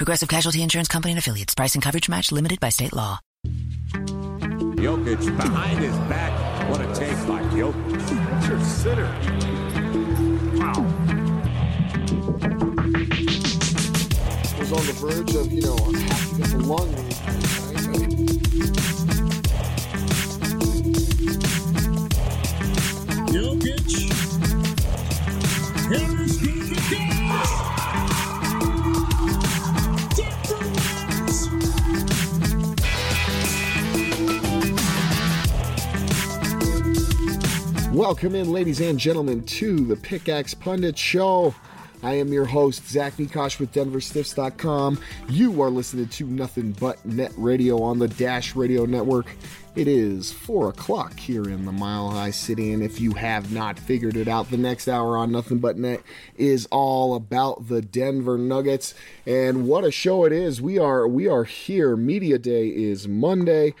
Progressive Casualty Insurance Company and affiliates. Price and coverage match limited by state law. Jokic behind his back. What a take by Jokic. That's your sitter. Wow. was on the verge of, you know, half to lung Jokic. Harris goes the Welcome in, ladies and gentlemen, to the Pickaxe Pundit Show. I am your host, Zach Mikash with DenverStiffs.com. You are listening to Nothing But Net Radio on the Dash Radio Network. It is 4 o'clock here in the Mile High City, and if you have not figured it out, the next hour on Nothing But Net is all about the Denver Nuggets. And what a show it is. We are we are here. Media Day is Monday.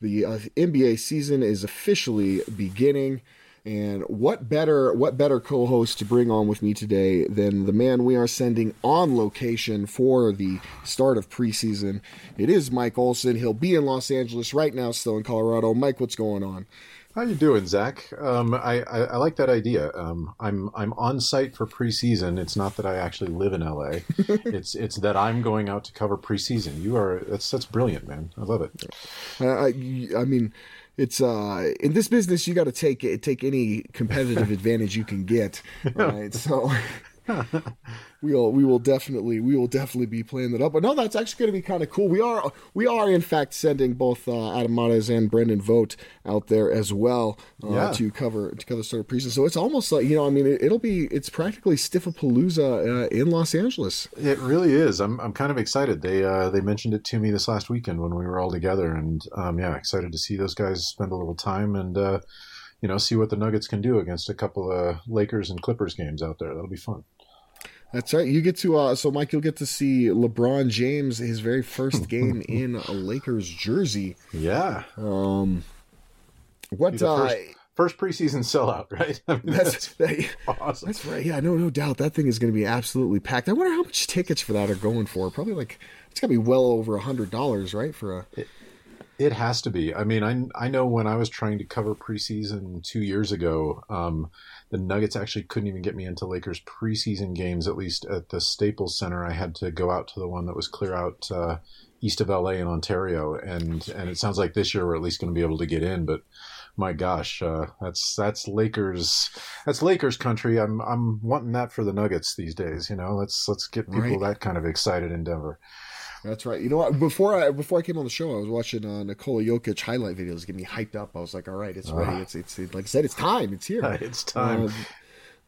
The uh, NBA season is officially beginning. And what better what better co-host to bring on with me today than the man we are sending on location for the start of preseason? It is Mike Olson. He'll be in Los Angeles right now, still in Colorado. Mike, what's going on? How you doing, Zach? Um, I, I, I like that idea. Um, I'm I'm on site for preseason. It's not that I actually live in LA. it's it's that I'm going out to cover preseason. You are that's that's brilliant, man. I love it. Uh, I, I mean, it's uh in this business you got to take it take any competitive advantage you can get. Right, so. we'll we will definitely we will definitely be playing that up. But no, that's actually going to be kind of cool. We are we are in fact sending both uh, Adam Mares and Brendan Vogt out there as well uh, Yeah. to cover to cover start of preseason. So it's almost like you know I mean it, it'll be it's practically Stiffapalooza uh, in Los Angeles. It really is. I'm I'm kind of excited. They uh, they mentioned it to me this last weekend when we were all together, and um, yeah, excited to see those guys spend a little time and. Uh, you know, see what the Nuggets can do against a couple of Lakers and Clippers games out there. That'll be fun. That's right. You get to uh, so Mike, you'll get to see LeBron James his very first game in a Lakers jersey. Yeah, Um, what uh, first, first preseason sellout, right? I mean, that's that, awesome. That's right. Yeah, no, no doubt. That thing is going to be absolutely packed. I wonder how much tickets for that are going for. Probably like it's got to be well over a hundred dollars, right? For a It has to be. I mean, I I know when I was trying to cover preseason two years ago, um, the Nuggets actually couldn't even get me into Lakers preseason games. At least at the Staples Center, I had to go out to the one that was clear out uh, east of LA in Ontario, and and it sounds like this year we're at least going to be able to get in. But my gosh, uh, that's that's Lakers that's Lakers country. I'm I'm wanting that for the Nuggets these days. You know, let's let's get people Right. that kind of excited in Denver. That's right. You know what? Before I before I came on the show, I was watching uh, Nikola Jokic highlight videos, getting me hyped up. I was like, all right, it's ready. It's it's like I said, it's time. It's here. It's time. Uh,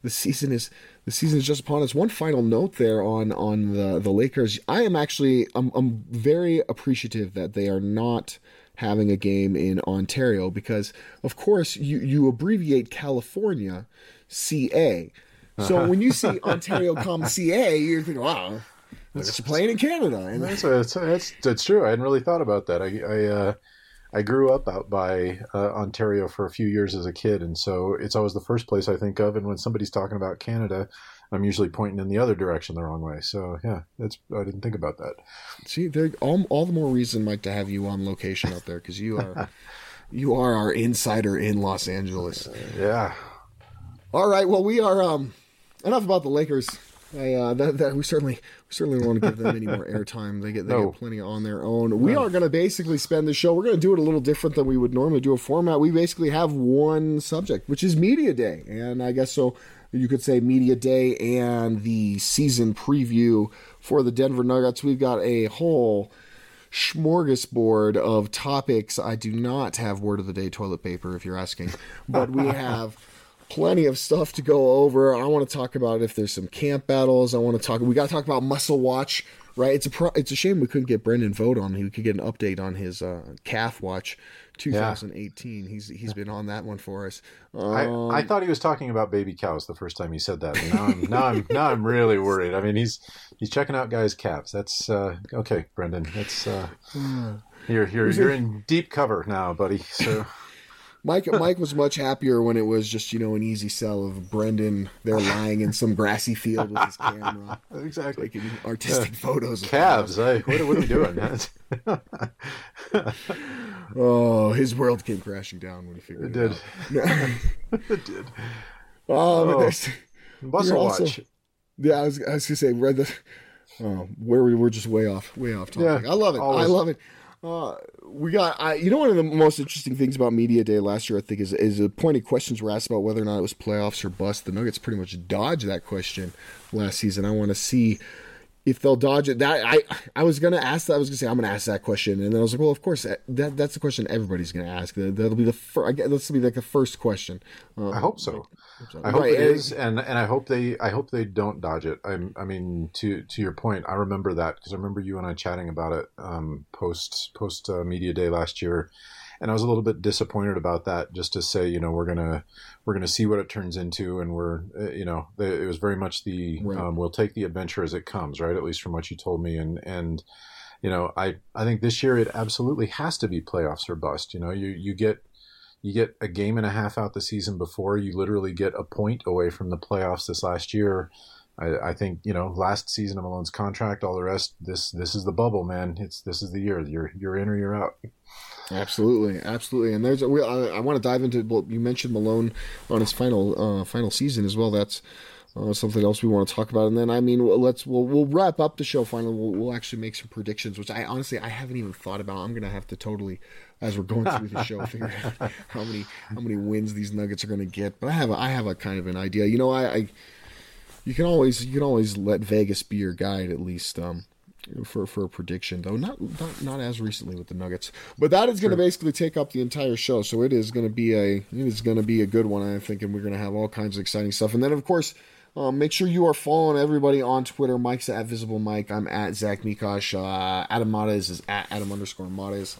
the season is the season is just upon us. One final note there on on the the Lakers. I am actually I'm I'm very appreciative that they are not having a game in Ontario because of course you you abbreviate California CA. So when you see Ontario come CA, you're thinking, wow, that's playing in Canada. And That's, that's that's that's true. I hadn't really thought about that. I I, uh, I grew up out by uh, Ontario for a few years as a kid, and so it's always the first place I think of. And when somebody's talking about Canada, I'm usually pointing in the other direction the wrong way. So yeah, that's I didn't think about that. See, there all, all the more reason, Mike, to have you on location out there because you are you are our insider in Los Angeles. Yeah, All right, well, we are um enough about the Lakers. I, uh, that, that we certainly we certainly don't want to give them any more airtime. They get they No. get plenty on their own. We are going to basically spend the show. We're going to do it a little different than we would normally do a format. We basically have one subject, which is media day, and I guess so. You could say media day and the season preview for the Denver Nuggets. We've got a whole smorgasbord of topics. I do not have word of the day toilet paper, if you're asking, but we have plenty of stuff to go over. I want to talk about if there's some camp battles. I want to talk. We got to talk about Muscle Watch, right? It's a pro, it's a shame we couldn't get Brendan Vogt on. He could get an update on his uh, calf watch. 2018. He's he's been on that one for us. I, Um, I thought he was talking about baby cows the first time he said that. Now I'm now I'm now I'm really worried. I mean, he's he's checking out guys' calves. That's uh, okay, Brendan. That's uh, you're you're you're in deep cover now, buddy. So Mike Mike was much happier when it was just you know an easy sell of Brendan there lying in some grassy field with his camera, exactly. taking artistic photos of Calves. I, what, are- what are we doing? Oh, his world came crashing down when he figured It it, did. it did. Oh, Oh. Muscle also- watch. Yeah, I was, I was gonna say read the oh, where we were just way off, way off topic. Yeah, I love it. I love it. Uh, we got, I, you know, one of the most interesting things about media day last year, I think, is is a pointed questions were asked about whether or not it was playoffs or bust. The Nuggets pretty much dodged that question last season. I want to see if they'll dodge it. That I, I was gonna ask that. I was gonna say I'm gonna ask that question, and then I was like, well, of course, that that's the question everybody's gonna ask. That, that'll be the first. Will be like the first question. Uh, I hope so. I hope Right, it is, and and I hope they I hope they don't dodge it. I I mean to to your point, I remember that because I remember you and I chatting about it um, post post uh, media day last year, and I was a little bit disappointed about that. Just to say, you know, we're gonna we're gonna see what it turns into, and we're uh, you know it was very much the Right. um, we'll take the adventure as it comes, right? At least from what you told me, and and you know I I think this year it absolutely has to be playoffs or bust. You know, you you get you get a game and a half out the season before you literally get a point away from the playoffs this last year I, I think you know last season of Malone's contract all the rest this this is the bubble man it's this is the year you're you're in or you're out Absolutely, absolutely, and there's a, we, I, I want to dive into. Well, you mentioned Malone on his final uh, final season as well. That's uh, something else we want to talk about. And then, I mean, let's we'll, we'll wrap up the show. Finally, we'll, we'll actually make some predictions, which I honestly I haven't even thought about. I'm gonna have to totally, as we're going through the show, figure out how many how many wins these Nuggets are gonna get. But I have a, I have a kind of an idea. You know, I, I you can always you can always let Vegas be your guide at least. Um, for for a prediction though not not, not as recently with the nuggets but that is going to basically take up the entire show so it is going to be a it is going to be a good one i think and we're going to have all kinds of exciting stuff and then of course um, make sure you are following everybody on Twitter. Mike's at Visible Mike. I'm at Zach Mikash. Uh, Adam Mares is at Adam underscore Mares.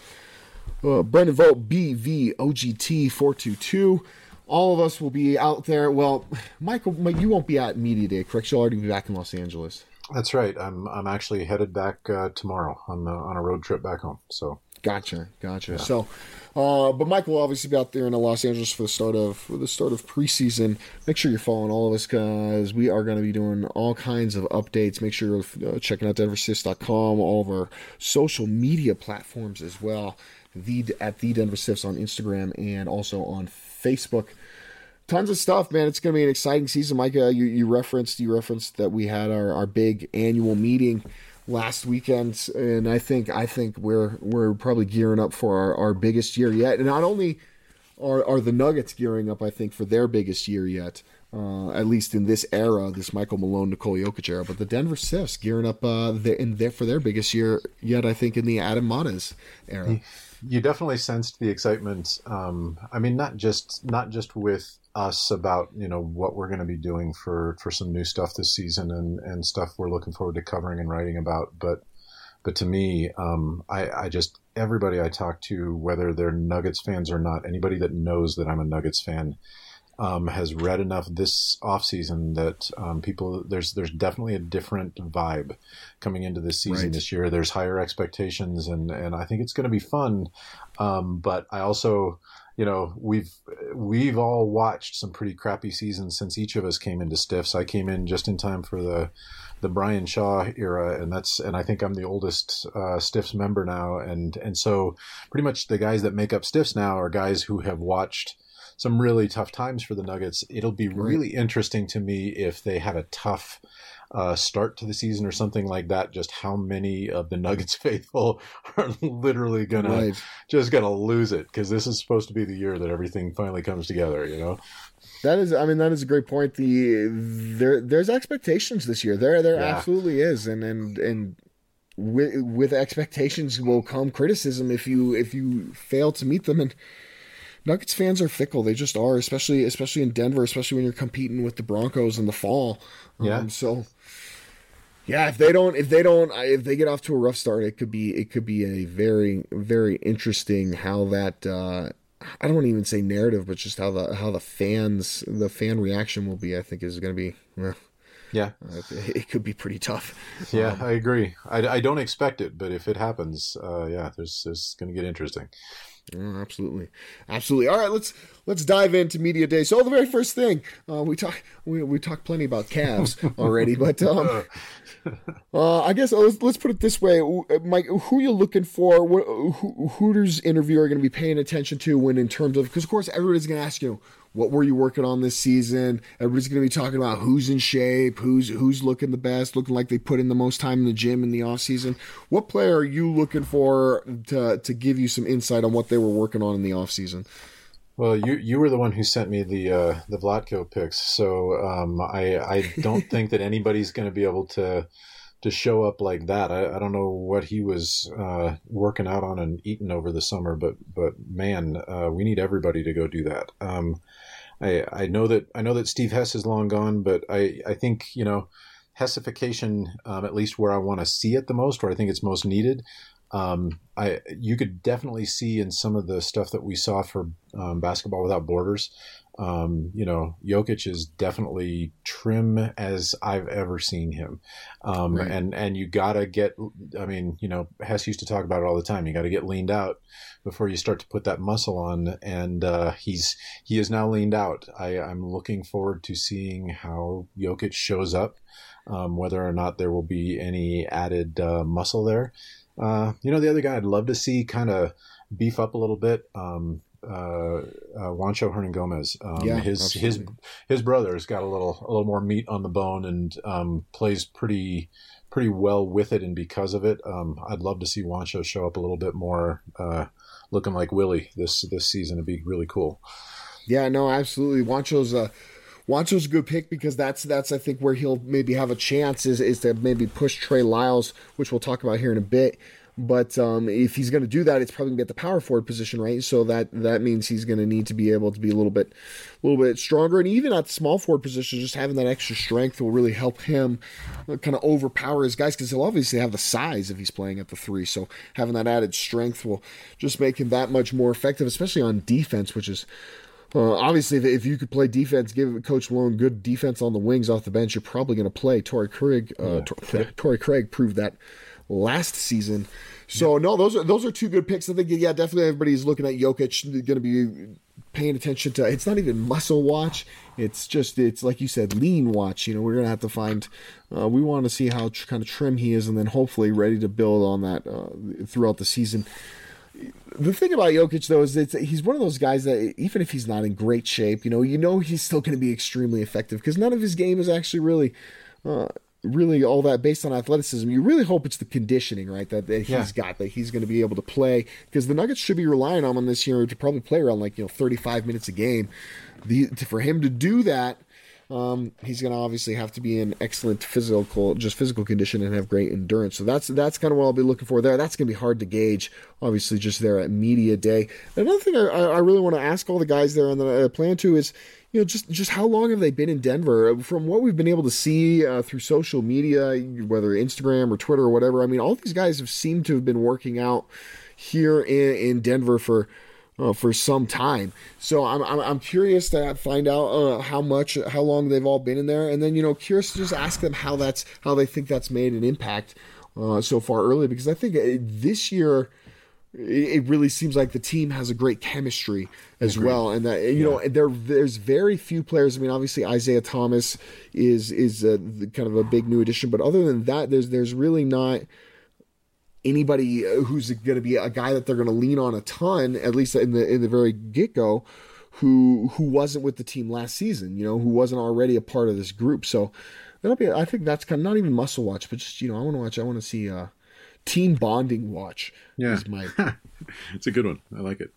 Uh, Brendan Vogt, BVOGT422. All of us will be out there. Well, Michael, you won't be at Media Day, correct? You'll already be back in Los Angeles. That's right i'm i'm actually headed back uh, tomorrow on the, on a road trip back home so Gotcha, gotcha. So, uh, but Mike will obviously be out there in Los Angeles for the start of for the start of preseason. Make sure you're following all of us because we are going to be doing all kinds of updates. Make sure you're uh, checking out DenverStiffs.com, all of our social media platforms as well. The at the Denver Stiffs on Instagram and also on Facebook tons of stuff, man. It's going to be an exciting season. Mike, uh, you, you referenced you referenced that we had our, our big annual meeting last weekend, and I think I think we're we're probably gearing up for our, our biggest year yet. And not only are are the Nuggets gearing up, I think, for their biggest year yet. Uh, at least in this era, this Michael Malone, Nikola Jokic era, but the Denver Stiffs gearing up uh, in there for their biggest year yet. I think in the Adam Mares era. you definitely sensed the excitement um, i mean not just not just with us about you know what we're going to be doing for for some new stuff this season and and stuff we're looking forward to covering and writing about. But but to me um, I, I just everybody i talk to whether they're nuggets fans or not anybody that knows that i'm a nuggets fan um, has read enough this offseason that um, people there's there's definitely a different vibe coming into this season Right. this year. There's higher expectations, and and I think it's going to be fun. Um, but I also, you know, we've we've all watched some pretty crappy seasons since each of us came into Stiffs. I came in just in time for the the Brian Shaw era, and that's and I think I'm the oldest uh, Stiffs member now, and and so pretty much the guys that make up Stiffs now are guys who have watched some really tough times for the Nuggets. It'll be really interesting to me if they have a tough uh, start to the season or something like that. Just how many of the Nuggets faithful are literally gonna Right. just gonna lose it because this is supposed to be the year that everything finally comes together. You know? That is, I mean, that is a great point. The there, there's expectations this year. There, there Yeah. absolutely is, and and and with with expectations will come criticism if you if you fail to meet them. And Nuggets fans are fickle; they just are, especially especially in Denver, especially when you're competing with the Broncos in the fall. Yeah. Um, so. Yeah, if they don't, if they don't, if they get off to a rough start, it could be, it could be a very, very interesting how that. uh I don't want to even say narrative, but just how the how the fans, the fan reaction will be. I think is going to be. Yeah. it, it could be pretty tough. Yeah, I agree. I, I don't expect it, but if it happens, uh, yeah, there's there's going to get interesting. Oh, absolutely, absolutely. All right, let's let's dive into media day. So the very first thing uh, we talk we we talked plenty about calves already, but um, uh, I guess let's, let's put it this way, Mike. Who are you looking for? What who, Hooters interview are going to be paying attention to when in terms of because of course everybody's going to ask you what were you working on this season. Everybody's going to be talking about who's in shape, who's who's looking the best, looking like they put in the most time in the gym in the off season. What player are you looking for to to give you some insight on what they were working on in the off season? Well, you you were the one who sent me the uh, the Vlatko picks, so um, I I don't think that anybody's going to be able to to show up like that. I, I don't know what he was uh, working out on and eating over the summer, but but man, uh, we need everybody to go do that. Um, I I know that I know that Steve Hess is long gone, but I I think you know Hessification, um, at least where I want to see it the most, where I think it's most needed. Um, I you could definitely see in some of the stuff that we saw for um, basketball without borders. Um, you know, Jokic is definitely trim as I've ever seen him, um, Right. and and you gotta get. I mean, you know, Hess used to talk about it all the time. You got to get leaned out before you start to put that muscle on, and uh, he's he is now leaned out. I, I'm looking forward to seeing how Jokic shows up, um, whether or not there will be any added uh, muscle there. Uh, you know, the other guy I'd love to see kind of beef up a little bit. Um, uh, uh, Juancho Hernangomez. Um, Yeah, his his absolutely. his brother's got a little a little more meat on the bone and um, plays pretty pretty well with it and because of it. Um, I'd love to see Juancho show up a little bit more, uh, looking like Willy this this season. It'd be really cool. Yeah, no, absolutely. Juancho's a Juancho's a good pick because that's that's I think where he'll maybe have a chance is is to maybe push Trey Lyles, which we'll talk about here in a bit. But um, if he's going to do that, it's probably going to get the power forward position, right? So that that means he's going to need to be able to be a little bit, a little bit stronger, and even at the small forward position, just having that extra strength will really help him kind of overpower his guys because he'll obviously have the size if he's playing at the three. So having that added strength will just make him that much more effective, especially on defense, which is uh, obviously, if, if you could play defense, give Coach Malone good defense on the wings off the bench, you're probably going to play. Torrey Craig, uh, Tor- Craig proved that last season. So no, those are those are two good picks. I think yeah, definitely everybody's looking at Jokic, going to be paying attention to. It's not even muscle watch. It's just it's like you said, lean watch. You know, we're going to have to find. Uh, we want to see how tr- kind of trim he is, and then hopefully ready to build on that uh, throughout the season the thing about Jokic though is that he's one of those guys that even if he's not in great shape, you know, you know he's still going to be extremely effective because none of his game is actually really, uh, really all that based on athleticism. You really hope it's the conditioning, right? That, that he's Yeah. got that he's going to be able to play because the Nuggets should be relying on him this year to probably play around like you know 35 minutes a game. The to, for him to do that. Um, he's going to obviously have to be in excellent physical, just physical condition and have great endurance. So that's that's kind of what I'll be looking for there. That's going to be hard to gauge, obviously, just there at media day. Another thing I, I really want to ask all the guys there and that I plan to is, you know, just just how long have they been in Denver? From what we've been able to see uh, through social media, whether Instagram or Twitter or whatever, I mean, all these guys have seemed to have been working out here in, in Denver for uh, for some time. So I'm, I'm, I'm curious to find out uh, how much, how long they've all been in there, and then you know, curious to just ask them how that's how they think that's made an impact uh, so far early because I think uh, this year it really seems like the team has a great chemistry as well, and that you know there there's very few players. I mean, obviously Isaiah Thomas is is a, the, kind of a big new addition, but other than that, there's there's really not anybody uh, who's going to be a guy that they're going to lean on a ton, at least in the in the very get go, who who wasn't with the team last season, you know, who wasn't already a part of this group. So that'll be I think that's kind of not even muscle watch, but just you know, I want to watch I want to see uh team bonding watch. Yeah. is my it's a good one. I like it.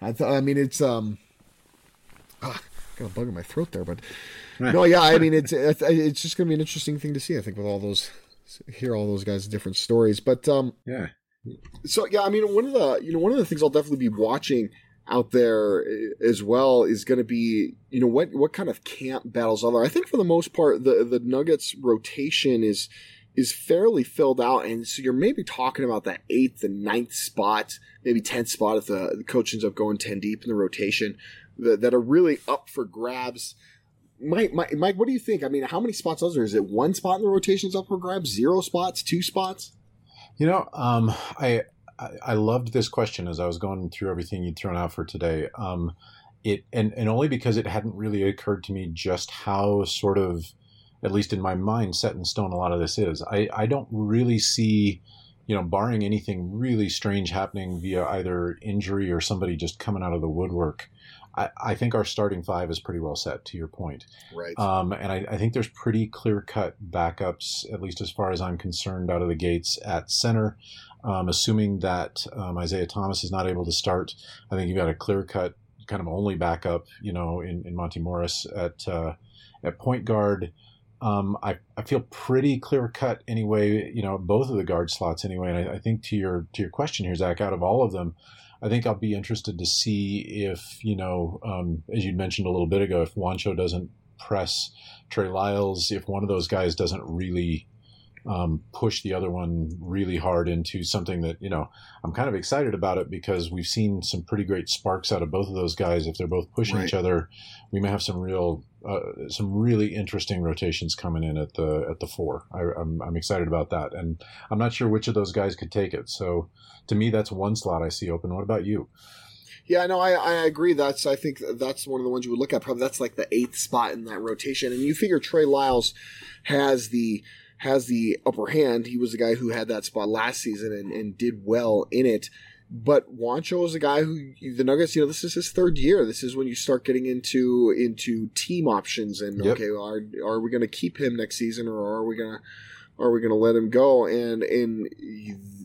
I thought I mean it's um ah, got a bug in my throat there, but no, yeah, I mean it's it's it's just gonna be an interesting thing to see. I think with all those hear all those guys' different stories, but um Yeah. so yeah, I mean one of the you know one of the things I'll definitely be watching out there eh, as well is going to be you know what what kind of camp battles are there. I think for the most part the the Nuggets rotation is is fairly filled out, and so you're maybe talking about that eighth and ninth spot, maybe tenth spot if the, the coach ends up going ten deep in the rotation that, that are really up for grabs. Mike, Mike, Mike, what do you think? I mean, how many spots are there? Is it one spot in the rotations up for grabs? Zero spots? Two spots? You know, um, I, I I loved this question as I was going through everything you'd thrown out for today. Um, it and and only because it hadn't really occurred to me just how sort of, at least in my mind, set in stone a lot of this is. I I don't really see, you know, barring anything really strange happening via either injury or somebody just coming out of the woodwork. I, I think our starting five is pretty well set. To your point, Right. um, and I, I think there's pretty clear cut backups, at least as far as I'm concerned, out of the gates at center. Um, assuming that um, Isaiah Thomas is not able to start, I think you've got a clear cut kind of only backup, you know, in, in Monte Morris at uh, at point guard. Um, I, I feel pretty clear cut anyway, you know, both of the guard slots anyway. And I, I think to your to your question here, Zach, out of all of them, I think I'll be interested to see if, you know, um, as you mentioned a little bit ago, if Juancho doesn't press Trey Lyles, if one of those guys doesn't really um, push the other one really hard into something that, you know, I'm kind of excited about it because we've seen some pretty great sparks out of both of those guys. If they're both pushing Right. each other, we may have some real, uh, some really interesting rotations coming in at the at the four. I, I'm I'm excited about that, and I'm not sure which of those guys could take it. So to me, that's one slot I see open. What about you? Yeah, no, I, I agree. That's I think that's one of the ones you would look at. Probably that's like the eighth spot in that rotation. And you figure Trey Lyles has the has the upper hand. He was the guy who had that spot last season and, and did well in it. But Juancho is a guy who the Nuggets, you know, this is his third year. This is when you start getting into into team options and Yep. okay, are are we going to keep him next season or are we going to are we going to let him go? And and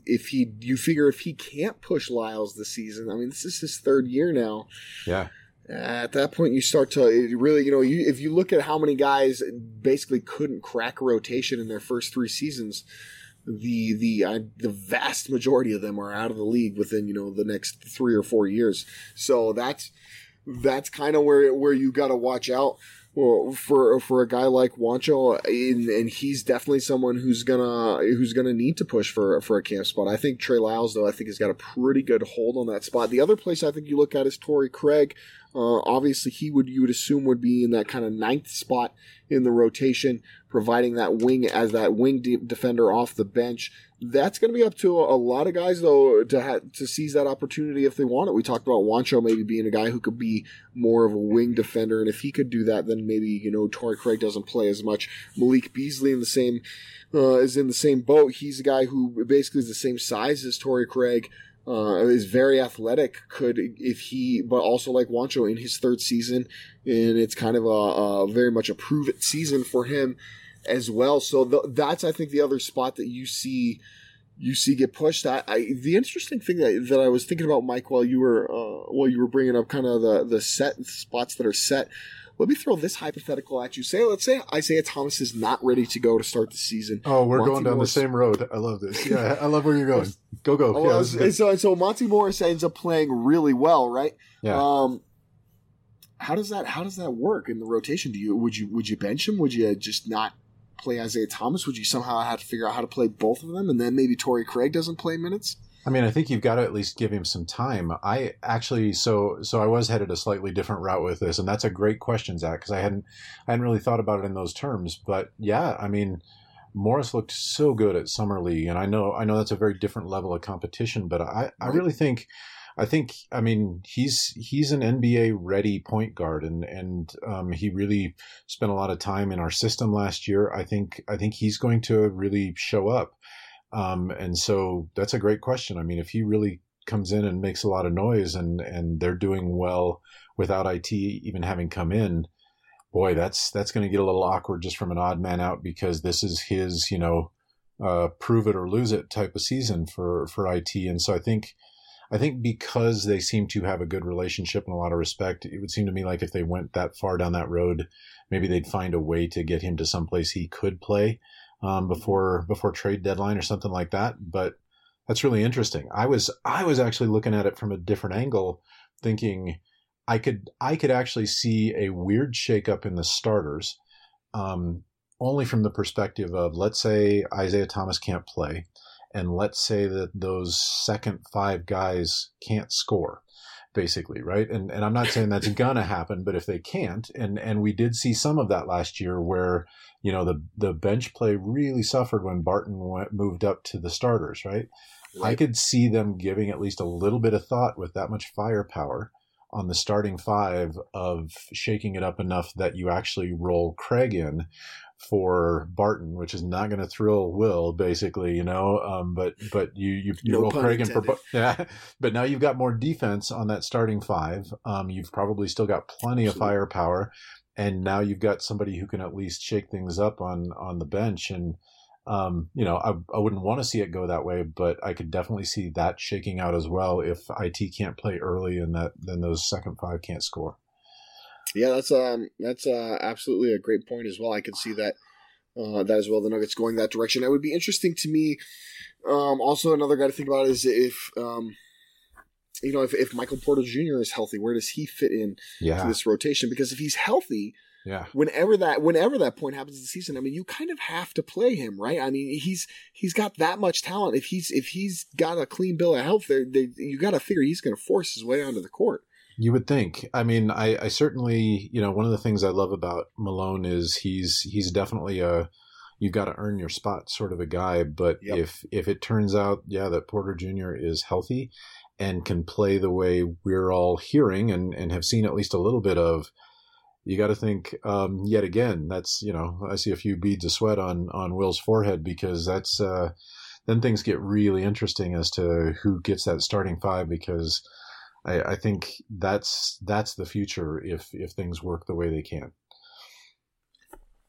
if he, you figure if he can't push Lyles this season, I mean, this is his third year now. Yeah, At that point, you start to it really, you know, you, if you look at how many guys basically couldn't crack a rotation in their first three seasons, the the the vast majority of them are out of the league within you know the next three or four years. So that's that's kind of where where you got to watch out for for a guy like Juancho, and, and he's definitely someone who's gonna who's gonna need to push for for a camp spot. I think Trey Lyles, though, I think has got a pretty good hold on that spot. The other place I think you look at is Torrey Craig. Uh, obviously, he would you would assume would be in that kind of ninth spot in the rotation, providing that wing as that wing de- defender off the bench. That's going to be up to a, lot of guys though to ha- to seize that opportunity if they want it. We talked about Juancho maybe being a guy who could be more of a wing defender, and if he could do that, then maybe you know Torrey Craig doesn't play as much. Malik Beasley in the same uh, is in the same boat. He's a guy who basically is the same size as Torrey Craig. Uh, is very athletic. Could if he, but also like Juancho in his third season, and it's kind of a, a very much a prove it season for him as well. So th- that's I think the other spot that you see you see get pushed. I, I the interesting thing that, that I was thinking about Mike while you were uh, while you were bringing up kind of the the set spots that are set. Let me throw this hypothetical at you. Say, let's say Isaiah Thomas is not ready to go to start the season. Oh, we're Monte going down Morris- the same road. I love this. Yeah, I love where you're going. Go, go. Oh, yeah, well, this is good. and so, and so Monte Morris ends up playing really well, right? Yeah. Um, how does that how does that work in the rotation? Do you would you would you bench him? Would you just not play Isaiah Thomas? Would you somehow have to figure out how to play both of them, and then maybe Torrey Craig doesn't play minutes? I mean, I think you've got to at least give him some time. I actually, so so I was headed a slightly different route with this, and that's a great question, Zach, because I hadn't I hadn't really thought about it in those terms. But yeah, I mean, Morris looked so good at summer league, and I know I know that's a very different level of competition, but I I really think. I think, I mean, he's he's an NBA ready point guard, and and um, he really spent a lot of time in our system last year. I think I think he's going to really show up. Um, and so that's a great question. I mean, if he really comes in and makes a lot of noise, and and they're doing well without it even having come in. Boy, that's that's going to get a little awkward just from an odd man out because this is his, you know, uh, prove it or lose it type of season for for it, and so I think. I think because they seem to have a good relationship and a lot of respect, it would seem to me like if they went that far down that road, maybe they'd find a way to get him to someplace he could play um, before before trade deadline or something like that. But that's really interesting. I was I was actually looking at it from a different angle, thinking I could I could actually see a weird shakeup in the starters, um, only from the perspective of let's say Isaiah Thomas can't play, and let's say that those second five guys can't score basically, right? And and I'm not saying that's gonna happen, but if they can't, and and we did see some of that last year where you know the the bench play really suffered when Barton went, moved up to the starters, right? right? I could see them giving at least a little bit of thought with that much firepower on the starting five of shaking it up enough that you actually roll Craig in for Barton, which is not going to thrill Will, basically, you know. Um, but but you you, you No roll Craig in for yeah. But now you've got more defense on that starting five. Um, you've probably still got plenty of firepower, and now you've got somebody who can at least shake things up on on the bench. And um, you know, I I wouldn't want to see it go that way, but I could definitely see that shaking out as well if it can't play early and that then those second five can't score. Yeah, that's um that's uh, absolutely a great point as well. I could see that uh, that as well. The Nuggets going that direction. It would be interesting to me. Um, also, another guy to think about is if um, you know if, if Michael Porter Jr. is healthy, where does he fit in yeah. to this rotation? Because if he's healthy, yeah. whenever that whenever that point happens in the season, I mean, you kind of have to play him, right? I mean, he's he's got that much talent. If he's if he's got a clean bill of health, they, you got to figure he's going to force his way onto the court. You would think. I mean, I, I certainly, you know, one of the things I love about Malone is he's he's definitely a you've got to earn your spot sort of a guy. But Yep. if if it turns out, yeah, that Porter Jr. is healthy and can play the way we're all hearing and and have seen at least a little bit of, you got to think um, yet again. That's you know, I see a few beads of sweat on on Will's forehead because that's uh, then things get really interesting as to who gets that starting five because. I, I think that's that's the future if if things work the way they can.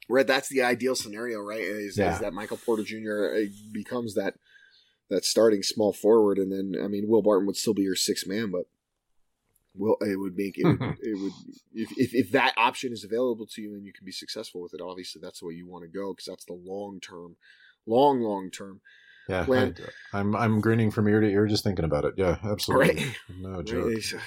Right, that's the ideal scenario, right? Is, Yeah. is that Michael Porter Jr. uh, becomes that that starting small forward, and then I mean, Will Barton would still be your sixth man, but Will it would make it would, it would if, if if that option is available to you and you can be successful with it. Obviously, that's the way you want to go because that's the long term, long long term. Yeah, When- I, am I'm grinning from ear to ear just thinking about it. Yeah, absolutely. Right. No joke. it's, uh,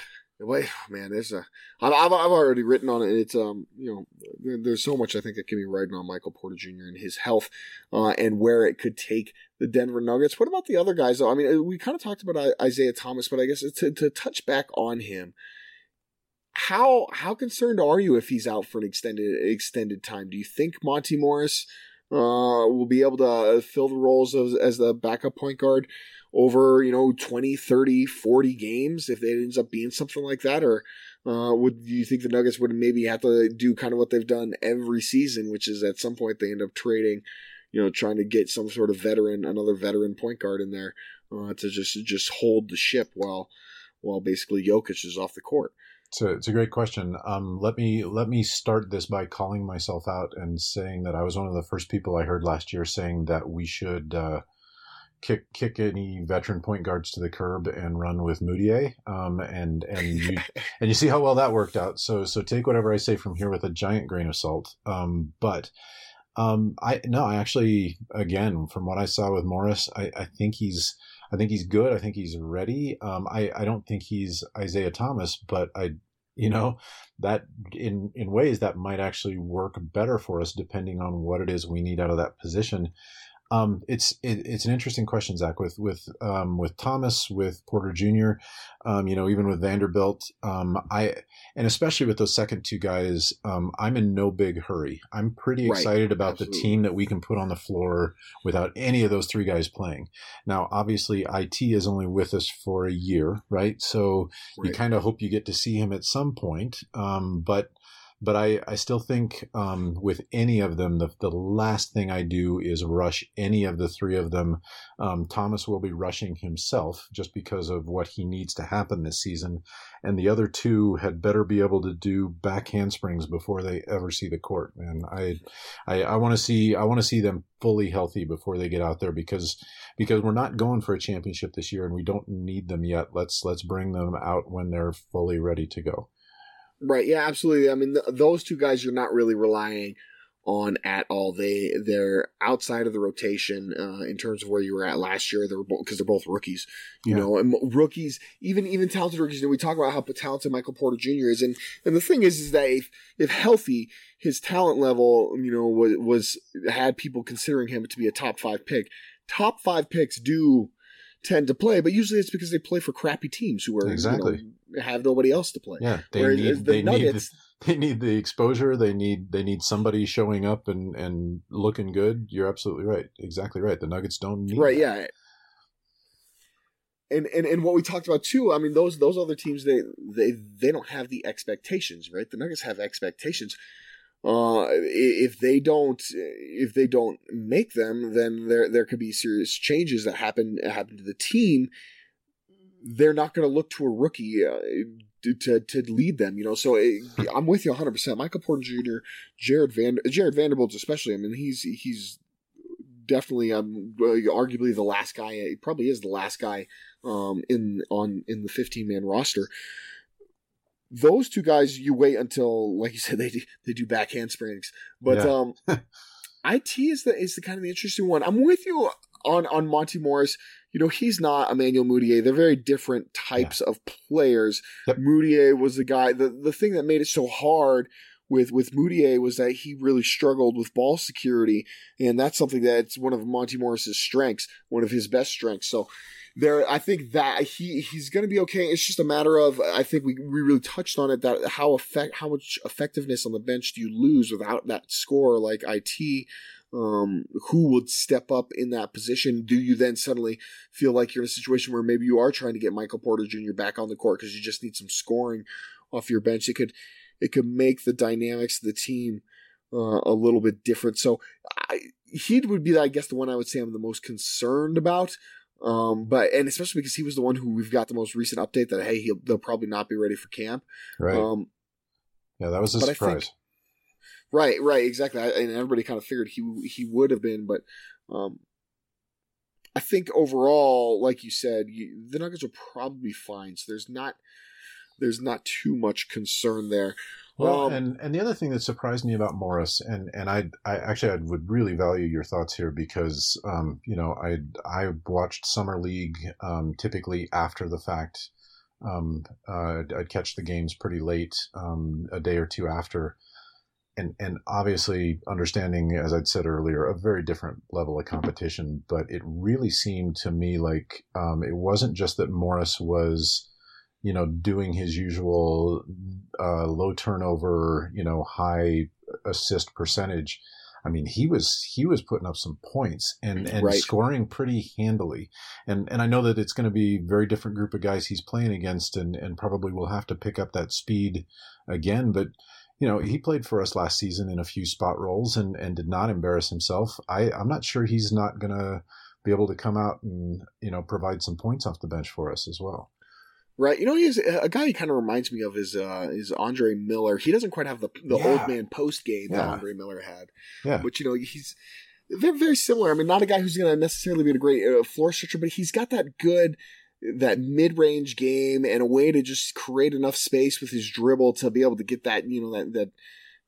man, there's a I've, I've I've already written on it. It's um you know there's so much I think that can be writing on Michael Porter Jr. and his health, uh, and where it could take the Denver Nuggets. What about the other guys though? I mean, uh, we kind of talked about Isaiah Thomas, but I guess to to touch back on him. How how concerned are you if he's out for an extended extended time? Do you think Monte Morris uh, will be able to uh, fill the roles of, as the backup point guard over you know 20 30 40 games if it ends up being something like that or uh, would you think the nuggets would maybe have to do kind of what they've done every season which is at some point they end up trading you know trying to get some sort of veteran another veteran point guard in there uh, to just just hold the ship while while basically Jokic is off the court It's a, it's a great question. Um, let me let me start this by calling myself out and saying that I was one of the first people I heard last year saying that we should uh, kick kick any veteran point guards to the curb and run with Mudiay. Um, and and you and you see how well that worked out. So so take whatever I say from here with a giant grain of salt. Um, but um, I no, I actually again from what I saw with Morris, I, I think he's I think he's good. I think he's ready. Um, I I don't think he's Isaiah Thomas, but I you know that in in ways that might actually work better for us depending on what it is we need out of that position. Um, it's it, it's an interesting question, Zach. With with um, with Thomas, with Porter Jr., um, you know, even with Vanderbilt, um, I and especially with those second two guys, um, I'm in no big hurry. I'm pretty Right. excited about Absolutely. the team that we can put on the floor without any of those three guys playing. Now, obviously, it is only with us for a year, right? So you kind of hope you get to see him at some point. Um, but but I, I still think um, with any of them, the, the last thing I do is rush any of the three of them. Um, Thomas will be rushing himself just because of what he needs to happen this season. And the other two had better be able to do back handsprings before they ever see the court. And I, I, I want to see, I want to see them fully healthy before they get out there because, because we're not going for a championship this year and we don't need them yet. Let's, let's bring them out when they're fully ready to go. Right. Yeah, absolutely. I mean, th- those two guys you're not really relying on at all. They they're outside of the rotation uh, in terms of where you were at last year. They're because they're both rookies, you Yeah. know, and rookies, even even talented rookies. You know, we talk about how talented Michael Porter Jr. is, and and the thing is, is that if if healthy, his talent level, you know, was was had people considering him to be a top five pick. Top five picks do tend to play, but usually it's because they play for crappy teams who are Exactly. you know, have nobody else to play. Yeah. They Whereas need, the they need, Nuggets, they need the exposure. They need they need somebody showing up and and looking good. You're absolutely right. Exactly right. The Nuggets don't need right? that. Yeah. And, and and what we talked about too. I mean, those those other teams they they they don't have the expectations, right? The Nuggets have expectations. Uh, if they don't if they don't make them, then there there could be serious changes that happen happen to the team. They're not going to look to a rookie uh, to to lead them, you know. So it, I'm with you 100. percent Michael Porter Jr., Jared Van Jared Vanderbilt, especially. I mean, he's he's definitely um arguably the last guy. He probably is the last guy um in on in the 15 man roster. Those two guys, you wait until, like you said, they do, they do back handsprings. But Yeah. um, it is the is the kind of the interesting one. I'm with you on on Monte Morris. You know, he's not Emmanuel Mudiay. They're very different types of players. Yep. Mudiay was the guy. The the thing that made it so hard with with Mudiay was that he really struggled with ball security, and that's something that's one of Monty Morris's strengths, one of his best strengths. So there, I think that he he's going to be okay. It's just a matter of I think we we really touched on it that how effect how much effectiveness on the bench do you lose without that score like it. Um, who would step up in that position? Do you then suddenly feel like you're in a situation where maybe you are trying to get Michael Porter Jr. back on the court because you just need some scoring off your bench? It could it could make the dynamics of the team uh, a little bit different. So I, he would be, I guess, the one I would say I'm the most concerned about. Um, but and especially because he was the one who we've got the most recent update that hey he'll they'll probably not be ready for camp. Right. Um, yeah, that was a surprise. Right, right, exactly. I, and everybody kind of figured he he would have been, but um, I think overall, like you said, you, the Nuggets will probably be fine. So there's not there's not too much concern there. Well, Um, and and the other thing that surprised me about Morris, and and I I actually I would really value your thoughts here because um you know I I watched summer league um typically after the fact, um uh I'd, I'd catch the games pretty late um a day or two after, and and obviously understanding as I'd said earlier a very different level of competition, but it really seemed to me like um it wasn't just that Morris was you know, doing his usual uh, low turnover, you know, high assist percentage. I mean, he was he was putting up some points and and Right. scoring pretty handily. And and I know that it's going to be a very different group of guys he's playing against, and and probably will have to pick up that speed again. But you know, he played for us last season in a few spot roles and and did not embarrass himself. I I'm not sure he's not going to be able to come out and you know provide some points off the bench for us as well. Right, you know, he's a guy he kind of reminds me of is uh, is Andre Miller. He doesn't quite have the the Yeah. old man post game that Andre Miller had, Yeah. but you know, he's they're very similar. I mean, not a guy who's going to necessarily be a great uh, floor stretcher, but he's got that good that mid range game and a way to just create enough space with his dribble to be able to get that you know that that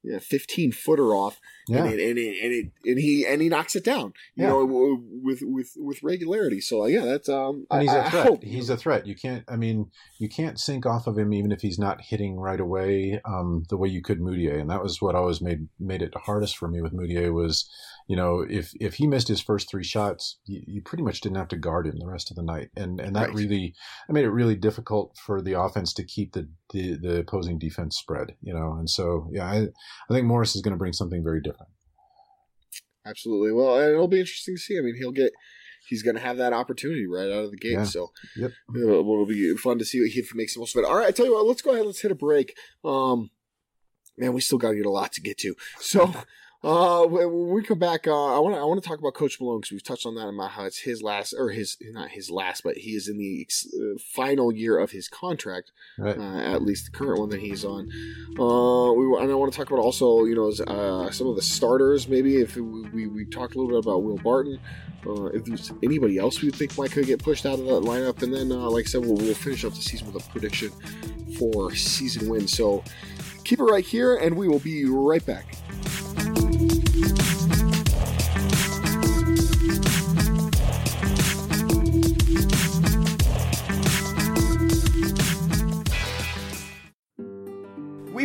you know, 15 footer off Yeah. and, it, and, it, and it and he and he knocks it down you Yeah. know with with with regularity so yeah that's um and he's I- a threat. He's a threat. You can't. I mean, you can't sink off of him even if he's not hitting right away. Um, the way you could Mudiay, and that was what always made made it hardest for me with Mudiay was, you know, if if he missed his first three shots, you, you pretty much didn't have to guard him the rest of the night, and and that Right. really, that made it really difficult for the offense to keep the the, the opposing defense spread. You know, and so yeah, I I think Morris is going to bring something very different. Absolutely. Well, it'll be interesting to see. I mean, he'll get he's going to have that opportunity right out of the gate. Yeah. So Yep. it'll, it'll be fun to see what he makes the most of it. All right, I tell you what, let's go ahead. Let's hit a break. Um, man, we still got to get a lot to get to. So, uh, when we come back, uh, I want to I want to talk about Coach Malone because we've touched on that about how it's his last or his not his last, but he is in the ex- uh, final year of his contract, Right. uh, at least the current one that he's on. Uh, we and I want to talk about also you know uh, some of the starters. Maybe if we, we, we talked a little bit about Will Barton. Uh, if there's anybody else we think might could get pushed out of that lineup, and then uh, like I said, we'll, we'll finish up the season with a prediction for season win. So keep it right here, and we will be right back.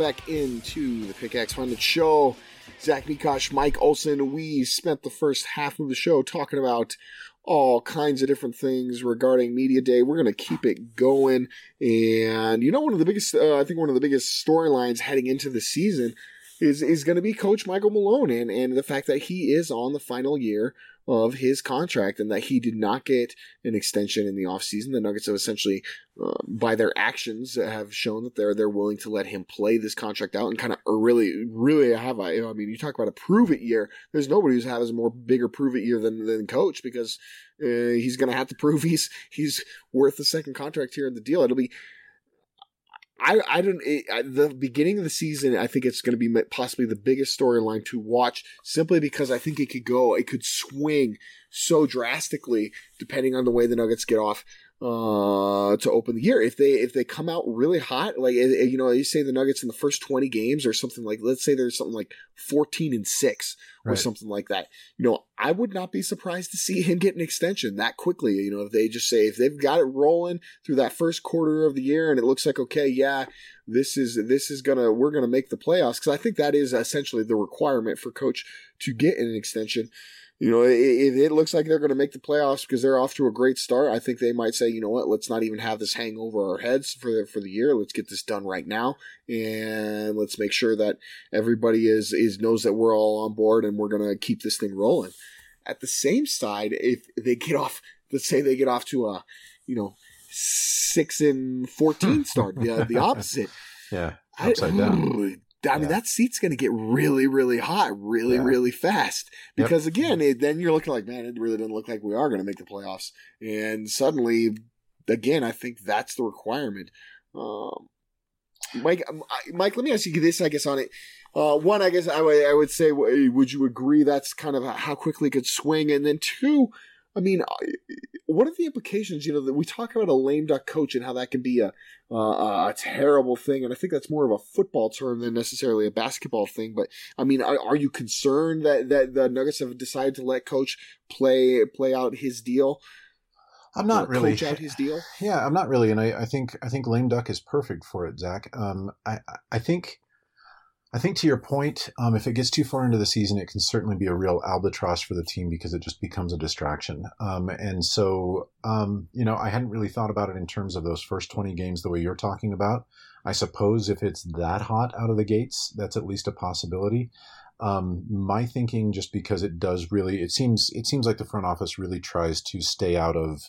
back into the Pickaxe Pundits Show. Zach Mikash, Mike Olson. We spent the first half of the show talking about all kinds of different things regarding Media Day. We're going to keep it going. And, you know, one of the biggest, uh, I think one of the biggest storylines heading into the season is, is going to be Coach Michael Malone and, and the fact that he is on the final year of his contract and that he did not get an extension in the offseason. The Nuggets have essentially, uh, by their actions, have shown that they're they're willing to let him play this contract out and kind of really, really have know, I mean, you talk about a prove it year. There's nobody who's has a more bigger prove it year than than Coach because uh, he's going to have to prove he's he's worth the second contract here in the deal. It'll be. I, I don't it, I, the beginning of the season. I think it's going to be possibly the biggest storyline to watch, simply because I think it could go, it could swing so drastically depending on the way the Nuggets get off uh, to open the year. If they if they come out really hot, like eh, eh, you know, you say the Nuggets in the first twenty games or something like, let's say there's something like fourteen and six or Right. something like that. You know, I would not be surprised to see him get an extension that quickly. You know, if they just say if they've got it rolling through that first quarter of the year and it looks like okay, yeah, this is this is gonna we're gonna make the playoffs because I think that is essentially the requirement for coach to get an extension. You know, if it looks like they're going to make the playoffs because they're off to a great start, I think they might say, you know what, let's not even have this hang over our heads for the, for the year. Let's get this done right now, and let's make sure that everybody is is knows that we're all on board and we're going to keep this thing rolling. At the same side, if they get off, let's say they get off to a, you know, six and fourteen start, the the opposite. Yeah, I- upside down. I mean, Yeah. that seat's going to get really, really hot, really, Yeah. really fast. Yep. Because again, it, then you're looking like, man, it really doesn't look like we are going to make the playoffs. And suddenly, again, I think that's the requirement. Um, Mike, um, Mike, let me ask you this, I guess, on it. Uh, one, I guess I would, say, w- would you agree that's kind of how quickly it could swing? And then two, I mean, what are the implications? You know, that we talk about a lame duck coach and how that can be a uh, a terrible thing, and I think that's more of a football term than necessarily a basketball thing. But I mean, are, are you concerned that that the Nuggets have decided to let coach play play out his deal? I'm not really coach out his deal. Yeah, I'm not really, and I, I think I think lame duck is perfect for it, Zach. Um, I I think I think to your point, um, if it gets too far into the season, it can certainly be a real albatross for the team because it just becomes a distraction. Um, and so, um, you know, I hadn't really thought about it in terms of those first 20 games the way you're talking about. I suppose if it's that hot out of the gates, that's at least a possibility. Um, my thinking, just because it does really, it seems, it seems like the front office really tries to stay out of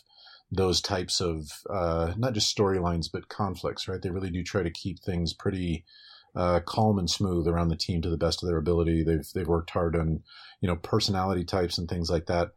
those types of, uh, not just storylines, but conflicts, right? They really do try to keep things pretty, uh, calm and smooth around the team to the best of their ability. They've they've worked hard on you know personality types and things like that.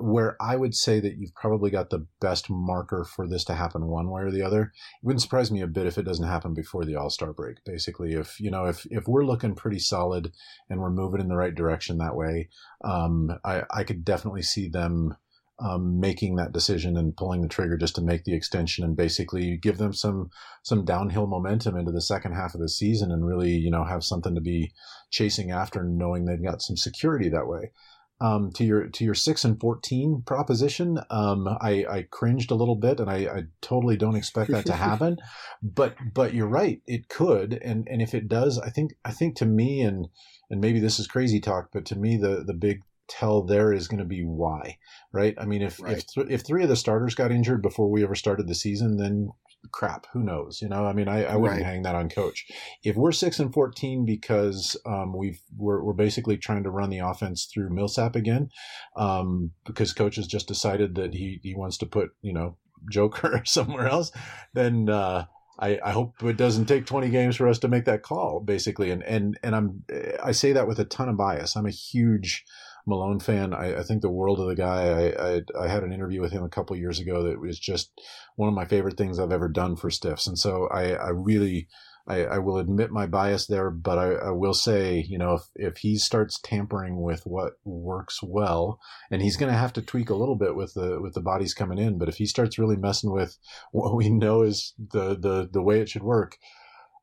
Where I would say that you've probably got the best marker for this to happen one way or the other. It wouldn't surprise me a bit if it doesn't happen before the All Star break. Basically, if you know if if we're looking pretty solid and we're moving in the right direction that way, um, I I could definitely see them um, making that decision and pulling the trigger just to make the extension and basically give them some some downhill momentum into the second half of the season and really you know have something to be chasing after, knowing they've got some security that way. Um, to your to your six and fourteen proposition, um, I, I cringed a little bit, and I, I totally don't expect that to happen. but but you're right, it could, and and if it does, I think I think to me and and maybe this is crazy talk, but to me the the big tell there is going to be why, right? I mean, if Right. if th- if three of the starters got injured before we ever started the season, then crap, who knows? You know, I mean, I, I wouldn't Right. hang that on coach. If we're six and fourteen because um, we've we're, we're basically trying to run the offense through Millsap again, um, because coach has just decided that he he wants to put you know Joker somewhere else, then. Uh, I, I hope it doesn't take 20 games for us to make that call, basically. And, and, and I'm, I say that with a ton of bias. I'm a huge Malone fan. I, I think the world of the guy. I, I, I had an interview with him a couple years ago that was just one of my favorite things I've ever done for Stiffs. And so I, I really, I, I will admit my bias there, but I, I will say, you know, if, if he starts tampering with what works well, and he's going to have to tweak a little bit with the with the bodies coming in, but if he starts really messing with what we know is the the the way it should work,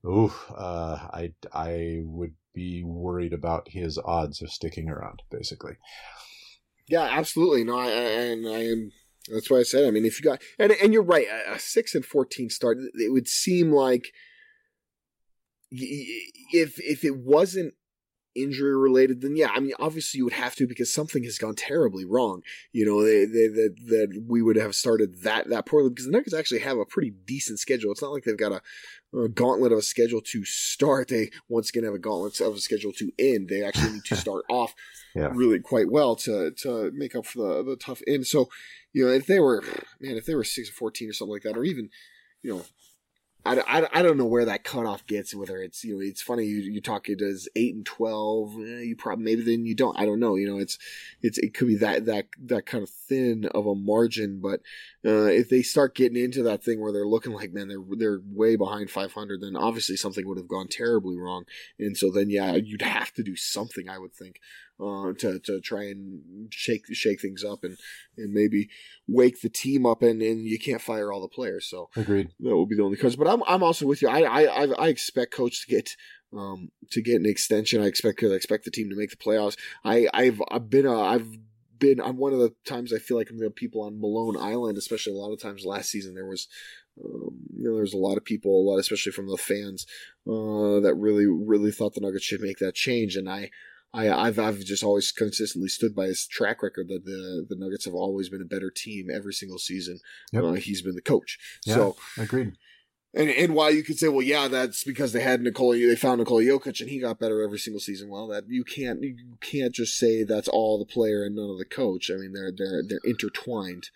ooh, uh, I I would be worried about his odds of sticking around, basically. Yeah, absolutely. No, I, and I am. That's why I said. I mean, if you got and and you're right, a, six and fourteen start, it would seem like if if it wasn't injury related, then yeah, I mean, obviously you would have to because something has gone terribly wrong. You know, they, they, that that we would have started that that poorly because the Nuggets actually have a pretty decent schedule. It's not like they've got a, a gauntlet of a schedule to start. They once again have a gauntlet of a schedule to end. They actually need to start off Yeah. really quite well to to make up for the the tough end. So, you know, if they were man, if they were six or fourteen or something like that, or even you know. I, I, I don't know where that cutoff gets. Whether it's you know it's funny you you talk it as eight and twelve. eh, you probably maybe then you don't. I don't know. You know it's it's it could be that that that kind of thin of a margin. But uh, if they start getting into that thing where they're looking like man they're they're way behind five hundred, then obviously something would have gone terribly wrong. And so then yeah you'd have to do something. I would think uh, to to try and shake shake things up and and maybe wake the team up. And and you can't fire all the players. So Agreed. that will be the only cause. But I'm I'm also with you. I I I, expect coach to get um to get an extension. I expect I expect the team to make the playoffs. I I've I've been uh, I've been I'm one of the times I feel like I'm the people on Malone Island, especially a lot of times last season there was. Um, you know, there's a lot of people, a lot, especially from the fans, uh, that really, really thought the Nuggets should make that change. And I, I, I've, I've just always consistently stood by his track record that the, the Nuggets have always been a better team every single season. Yep. Uh, he's been the coach. Yeah. So, Agreed. and and why you could say, well, yeah, that's because they had Nikola, they found Nikola Jokic, and he got better every single season. Well, that you can't you can't just say that's all the player and none of the coach. I mean, they're they're they're intertwined.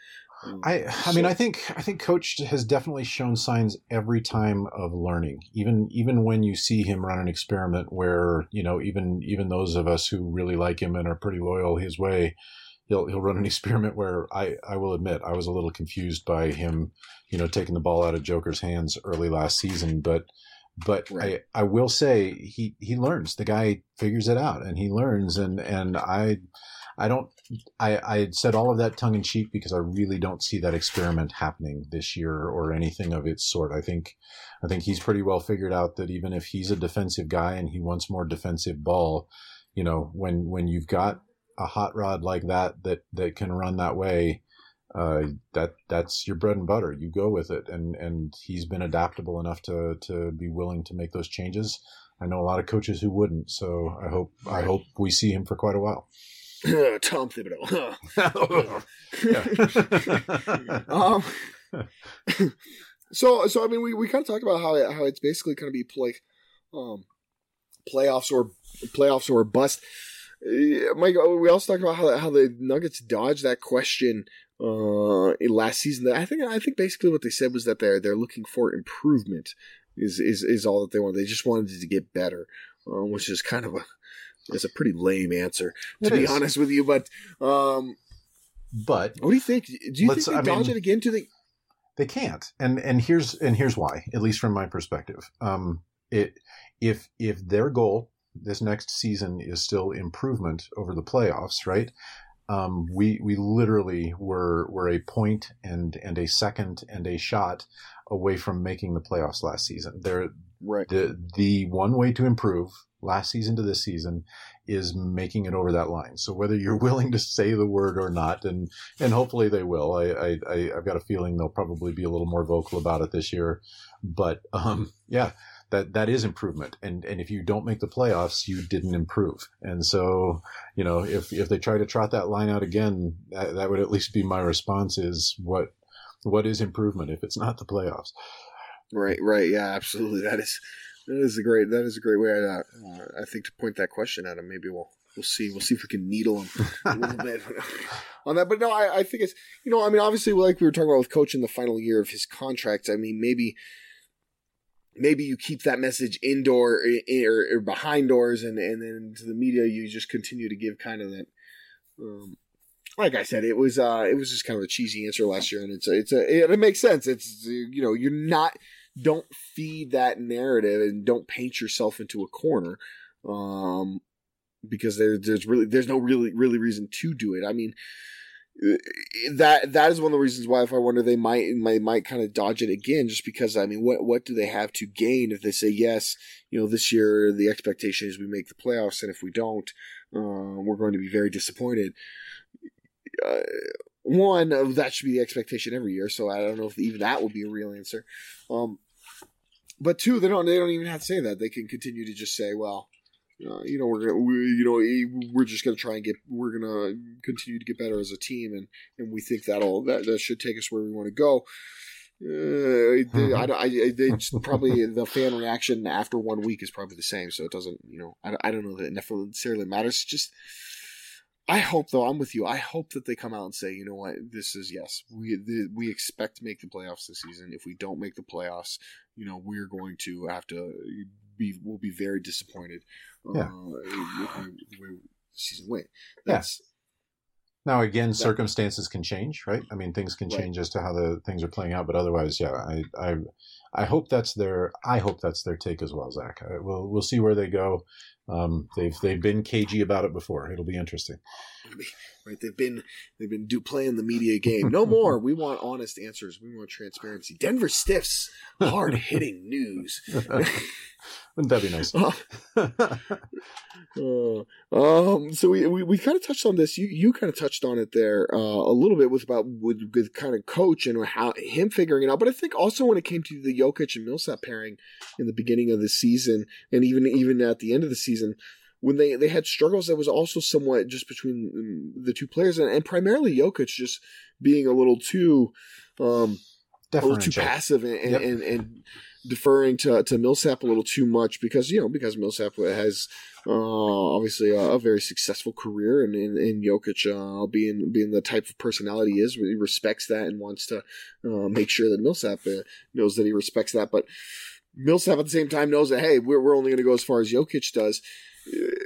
Um, I I mean I think I think coach has definitely shown signs every time of learning. Even even when you see him run an experiment where, you know, even even those of us who really like him and are pretty loyal his way, he'll he'll run an experiment where I I will admit I was a little confused by him, you know, taking the ball out of Joker's hands early last season, but but Right. I, I will say he, he learns. The guy figures it out and he learns and, and I I don't I, I said all of that tongue in cheek because I really don't see that experiment happening this year or anything of its sort. I think I think he's pretty well figured out that even if he's a defensive guy and he wants more defensive ball, you know, when when you've got a hot rod like that that that can run that way, uh, that that's your bread and butter. You go with it, and and he's been adaptable enough to to be willing to make those changes. I know a lot of coaches who wouldn't, so I hope I hope we see him for quite a while. Tom Thibodeau. Um, so so I mean we, we kind of talked about how it, how it's basically going to be like um, playoffs or playoffs or bust. Uh, Mike, we also talked about how how the Nuggets dodged that question uh, last season. I think I think basically what they said was that they're they're looking for improvement. Is is is all that they want. They just wanted to get better, uh, which is kind of a is a pretty lame answer to It be is. honest with you. But um, but what do you think? Do you Let's- think they I dodge mean- it again? To the they can't and and here's and here's why at least from my perspective um it if if their goal this next season is still improvement over the playoffs right um we we literally were were a point and and a second and a shot away from making the playoffs last season there right? the the one way to improve last season to this season is making it over that line. So whether you're willing to say the word or not, and and hopefully they will. I I, I've got a feeling they'll probably be a little more vocal about it this year. But um yeah, that that is improvement. And and if you don't make the playoffs, you didn't improve. And so you know if if they try to trot that line out again, that, that would at least be my response. Is what what is improvement if it's not the playoffs? Right, right, yeah, absolutely. That is that is a great that is a great way. Uh, uh, I think to point that question at him. Maybe we'll we'll see we'll see if we can needle him a little bit on that. But no, I, I think it's you know I mean obviously like we were talking about with coach in the final year of his contract. I mean maybe maybe you keep that message indoor i- or, or behind doors, and and then to the media you just continue to give kind of that. Um, like I said, it was uh, it was just kind of a cheesy answer last year, and it's a, it's a it, it makes sense. It's you know you're not don't feed that narrative and don't paint yourself into a corner, um, because there there's really there's no really really reason to do it. I mean, uh, that that is one of the reasons why if I wonder they might might might kind of dodge it again, just because I mean, what what do they have to gain if they say yes? You know, this year the expectation is we make the playoffs, and if we don't, uh, we're going to be very disappointed. Uh, one that should be the expectation every year, so I don't know if even that will be a real answer. Um, but two, they don't they don't even have to say that. They can continue to just say, well, uh, you know, we're gonna, we, you know, we're just gonna try and get, we're gonna continue to get better as a team, and and we think that'll that, that should take us where we want to go. Uh, they, I, don't- I, I- they just probably the fan reaction after one week is probably the same, so it doesn't, you know, I, don't- I don't know that it necessarily matters. It's just, I hope though, I'm with you. I hope that they come out and say, you know what, this is yes, we we expect to make the playoffs this season. If we don't make the playoffs, you know, we're going to have to be, we'll be very disappointed. Yeah. Uh, the the way the season went. Yeah. That's Now, again, circumstances can change, right? I mean, things can Right. change as to how the things are playing out, but otherwise, yeah, I, I, I hope that's their, I hope that's their take as well, Zach. I, we'll, we'll see where they go. Um, they've, they've been cagey about it before. It'll be interesting. right. They've been they've been do playing the media game. No more. We want honest answers. We want transparency. Denver Stiffs, hard hitting news. Wouldn't that be nice? Uh, um, so we, we, we kind of touched on this. You you kind of touched on it there uh, a little bit with about with, with kind of coach and how him figuring it out. But I think also when it came to the Jokic and Millsap pairing in the beginning of the season, and even even at the end of the season, when they they had struggles, that was also somewhat just between mm, the two players, and, and primarily Jokic just being a little too. Um, a little too passive and, and, Yep. and, and deferring to, to Millsap a little too much because you know because Millsap has uh, obviously a, a very successful career and in and Jokic uh, being being the type of personality he is he respects that and wants to uh, make sure that Millsap uh, knows that he respects that but Millsap at the same time knows that hey we're, we're only going to go as far as Jokic does.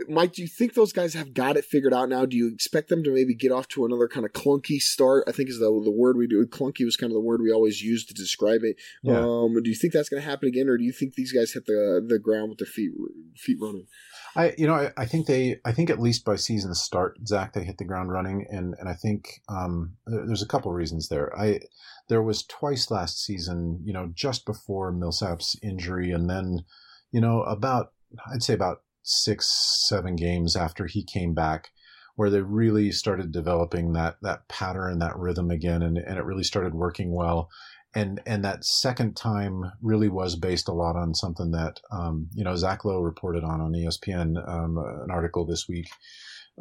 Mike, do you think those guys have got it figured out now? Do you expect them to maybe get off to another kind of clunky start? I think is the the word we do. Clunky was kind of the word we always used to describe it. Yeah. Um, do you think that's going to happen again, or do you think these guys hit the the ground with their feet feet running? I, you know, I, I think they, I think at least by season start, Zach, they hit the ground running, and and I think um, there- there's a couple reasons there. I there was twice last season, you know, just before Millsap's injury, and then, you know, about I'd say about six, seven games after he came back, where they really started developing that that pattern, that rhythm again, and, and it really started working well. And and that second time really was based a lot on something that um, you know Zach Lowe reported on on ESPN um, an article this week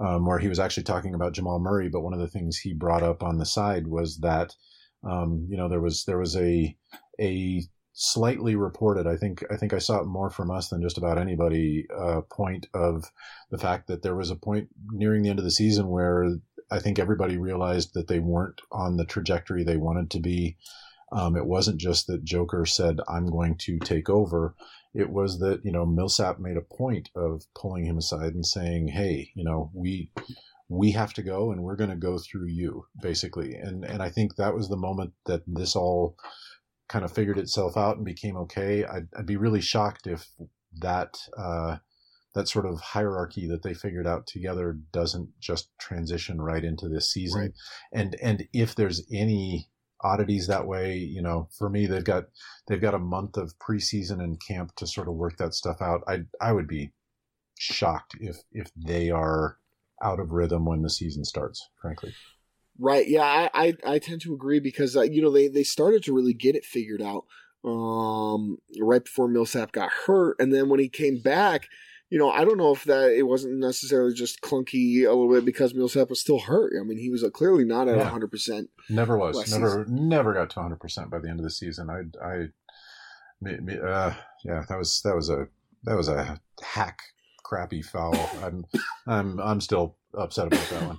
um, where he was actually talking about Jamal Murray. But one of the things he brought up on the side was that um, you know there was there was a a slightly reported. I think I think I saw it more from us than just about anybody. Uh, point of the fact that there was a point nearing the end of the season where I think everybody realized that they weren't on the trajectory they wanted to be. Um, it wasn't just that Joker said, "I'm going to take over." It was that you know Millsap made a point of pulling him aside and saying, "Hey, you know we." We have to go, and we're going to go through you, basically. And and I think that was the moment that this all kind of figured itself out and became okay. I'd, I'd be really shocked if that uh, that sort of hierarchy that they figured out together doesn't just transition right into this season. Right. And and if there's any oddities that way, you know, for me they've got they've got a month of preseason and camp to sort of work that stuff out. I I would be shocked if if they are out of rhythm when the season starts, frankly. Right. Yeah, I, I, I tend to agree because uh, you know they they started to really get it figured out um, right before Millsap got hurt, and then when he came back, you know I don't know if that it wasn't necessarily just clunky a little bit because Millsap was still hurt. I mean he was uh, clearly not at Yeah. hundred percent. Never was. never never got to 100 percent by the end of the season. I I me, me, uh, yeah, that was that was a that was a hack crappy foul. I'm I'm I'm still upset about that one.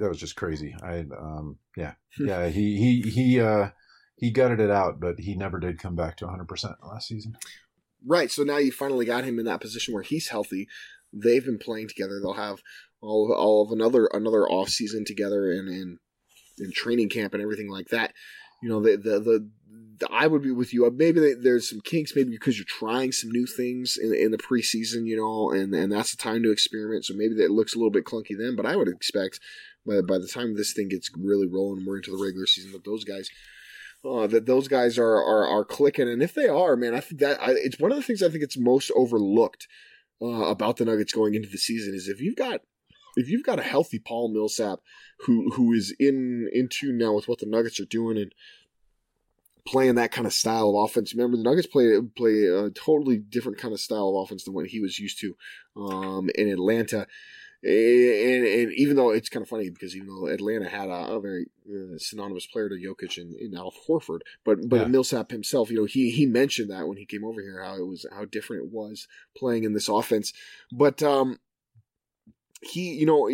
That was just crazy. I um yeah yeah he he he uh he gutted it out, but he never did come back to 100 percent last season. Right. So now you finally got him in that position where he's healthy. They've been playing together. They'll have all of, all of another another off season together and in in training camp and everything like that. You know, the the the, the I would be with you. Uh, Maybe they, there's some kinks, maybe because you're trying some new things in, in the preseason, you know, and and that's the time to experiment. So maybe that looks a little bit clunky then, but I would expect by by the time this thing gets really rolling, we're into the regular season that those guys uh, that those guys are, are are clicking, and if they are, man, I think that I, it's one of the things I think it's most overlooked uh, about the Nuggets going into the season is if you've got if you've got a healthy Paul Millsap who who is in in tune now with what the Nuggets are doing and playing that kind of style of offense. Remember, the Nuggets play play a totally different kind of style of offense than what he was used to um, in Atlanta. And, and even though it's kind of funny because even though Atlanta had a, a very uh, synonymous player to Jokic and, and Al Horford, but but Yeah. Millsap himself, you know, he he mentioned that when he came over here how it was how different it was playing in this offense. But um, he, you know,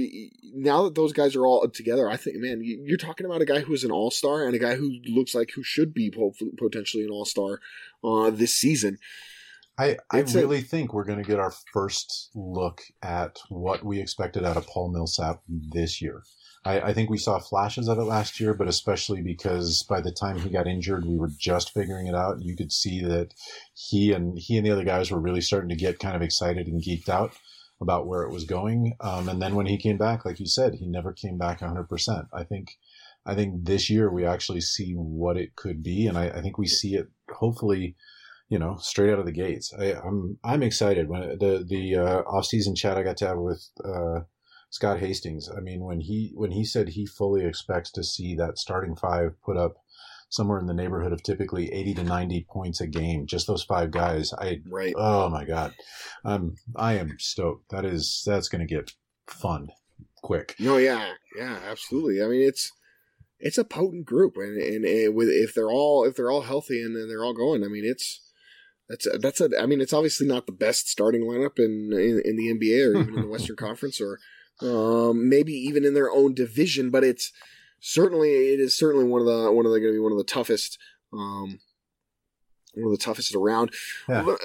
now that those guys are all together, I think, man, you- you're talking about a guy who's an all star and a guy who looks like who should be potentially an all star uh, this season. I, I It's a- really think we're going to get our first look at what we expected out of Paul Millsap this year. I, I think we saw flashes of it last year, but especially because by the time he got injured, we were just figuring it out. You could see that he and he and the other guys were really starting to get kind of excited and geeked out about where it was going. Um, and then when he came back, like you said, he never came back 100%. I think, I think this year we actually see what it could be, and I, I think we see it hopefully you know, straight out of the gates. I, I'm I'm excited when the the uh, off season chat I got to have with uh, Scott Hastings. I mean, when he when he said he fully expects to see that starting five put up somewhere in the neighborhood of typically 80 to 90 points a game, just those five guys. I Right. oh my god, um, I am stoked. That is that's going to get fun quick. No, yeah, yeah, absolutely. I mean, it's it's a potent group, and and, and with if they're all if they're all healthy and, and they're all going, I mean, it's that's a, that's a. I mean, it's obviously not the best starting lineup in in, in the NBA or even in the Western Conference or um, maybe even in their own division, but it's certainly it is certainly one of the one of the going to be one of the toughest. Um, one of the toughest around. Yeah. Uh,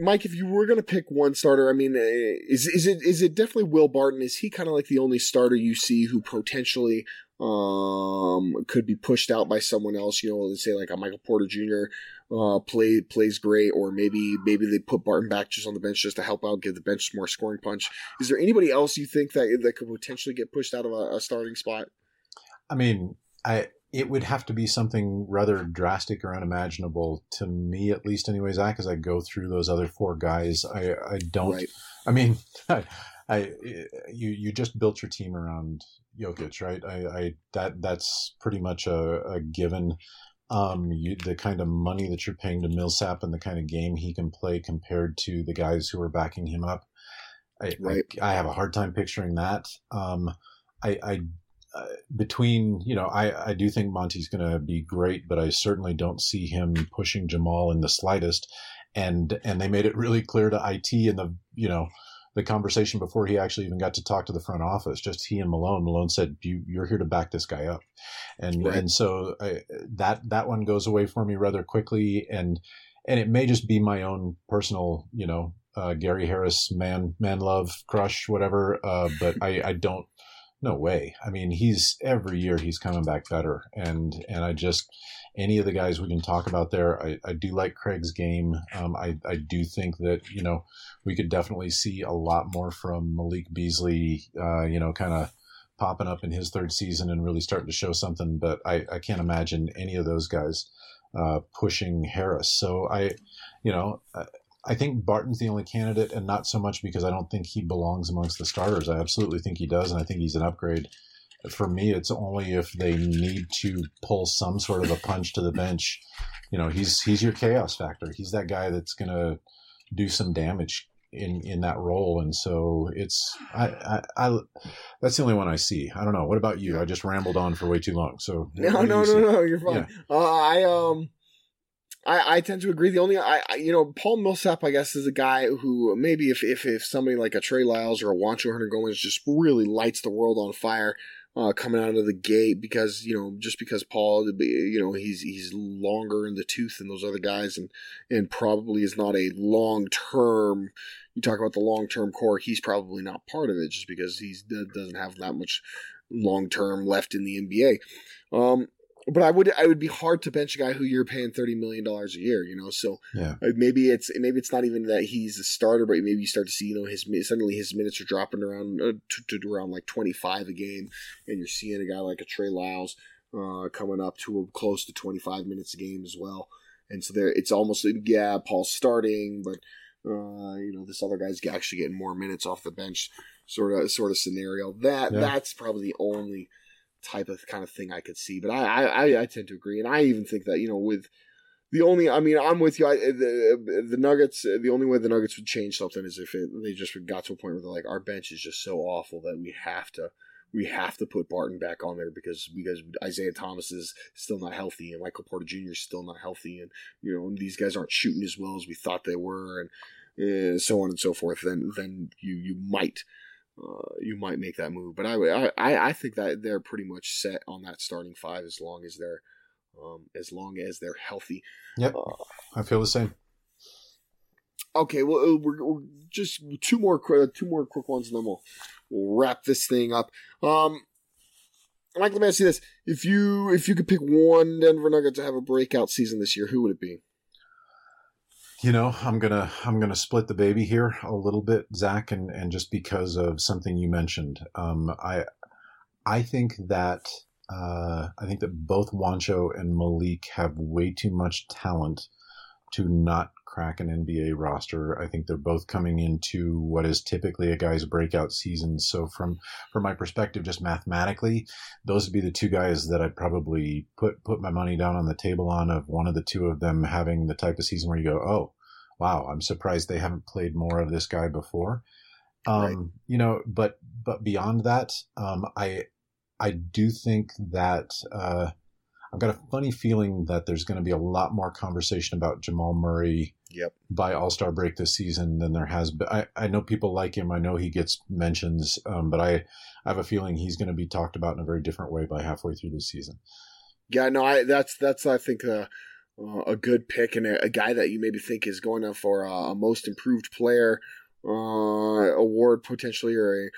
Mike, if you were going to pick one starter, I mean, uh, is is it is it definitely Will Barton? Is he kind of like the only starter you see who potentially um could be pushed out by someone else? You know, let's say like a Michael Porter Jr. Uh, play plays great, or maybe maybe they put Barton back just on the bench just to help out, give the bench more scoring punch. Is there anybody else you think that that could potentially get pushed out of a, a starting spot? I mean, I it would have to be something rather drastic or unimaginable to me, at least, anyway, Zach. As I go through those other four guys, I I don't. Right. I mean, I, I you you just built your team around Jokic, right? I, I that that's pretty much a, a given. Um, you, the kind of money that you're paying to Millsap and the kind of game he can play compared to the guys who are backing him up, I, Right. I, I have a hard time picturing that. Um, I, I uh, between you know, I I do think Monte's going to be great, but I certainly don't see him pushing Jamal in the slightest. And and they made it really clear to IT in the you know the conversation before he actually even got to talk to the front office. Just he and Malone. Malone said, you, "You're here to back this guy up," and Right. and so I, that that one goes away for me rather quickly. And and it may just be my own personal, you know, uh, Gary Harris man man love crush, whatever. Uh, but I I don't. No way. I mean, he's every year he's coming back better, and and I just any of the guys we can talk about there. I, I do like Craig's game. Um, I I do think that you know we could definitely see a lot more from Malik Beasley. Uh, you know, kind of popping up in his third season and really starting to show something. But I I can't imagine any of those guys uh, pushing Harris. So I, you know. I, think Barton's the only candidate, and not so much because I don't think he belongs amongst the starters. I absolutely think he does, and I think he's an upgrade. For me, it's only if they need to pull some sort of a punch to the bench. You know, he's he's your chaos factor. He's that guy that's going to do some damage in in that role, and so it's I, I I that's the only one I see. I don't know. What about you? I just rambled on for way too long. So No, no, no, see? no. You're fine. Uh, I um, I I tend to agree. The only I, I you know Paul Millsap I guess is a guy who maybe if if if somebody like a Trey Lyles or a Juancho Hernangomez just really lights the world on fire. Uh, coming out of the gate because you know just because Paul you know he's he's longer in the tooth than those other guys and and probably is not a long term you talk about the long term core he's probably not part of it just because he's doesn't have that much long term left in the NBA um but I would I would be hard to bench a guy who you're paying thirty million dollars a year, you know. So Yeah. uh, maybe it's maybe it's not even that he's a starter, but maybe you start to see you know his suddenly his minutes are dropping around uh, to, to around like twenty five a game, and you're seeing a guy like a Trey Lyles uh, coming up to a, close to twenty five minutes a game as well. And so there, it's almost yeah, Paul's starting, but uh, you know this other guy's actually getting more minutes off the bench, sort of sort of scenario. That Yeah. that's probably the only type of kind of thing I could see. But I, I, I- tend to agree, and I even think that you know with the only, I mean, I'm with you. I, the the Nuggets, the only way the Nuggets would change something is if it, they just got to a point where they're like, our bench is just so awful that we have to. We have to put Barton back on there because because Isaiah Thomas is still not healthy and Michael Porter Jr. is still not healthy and you know these guys aren't shooting as well as we thought they were and uh, so on and so forth. Then then you you might uh, you might make that move. But I, would- I I think that they're pretty much set on that starting five as long as they're um, as long as they're healthy. Yep. Uh, I feel the same. okay, well uh, we're, we're just two more two more quick ones, and then we'll we'll wrap this thing up. Um, Mike, let me ask you this: if you if you could pick one Denver Nugget to have a breakout season this year, who would it be? You know, I'm gonna I'm gonna split the baby here a little bit, Zach, and and just because of something you mentioned, um, I I think that uh, I think that both Juancho and Malik have way too much talent to not crack an NBA roster. I think they're both coming into what is typically a guy's breakout season. So from from my perspective, just mathematically, those would be the two guys that I'd probably put put my money down on the table on of one of the two of them having the type of season where you go, oh, wow, I'm surprised they haven't played more of this guy before. Um, Right. you know, but but beyond that, um, I I do think that uh, I've got a funny feeling that there's going to be a lot more conversation about Jamal Murray Yep. by All Star break this season than there has been. I, I know people like him. I know he gets mentions, um, but I, I have a feeling he's going to be talked about in a very different way by halfway through this season. Yeah, no, I that's that's I think a, a good pick and a, a guy that you maybe think is going up for a, a most improved player uh, award potentially, or a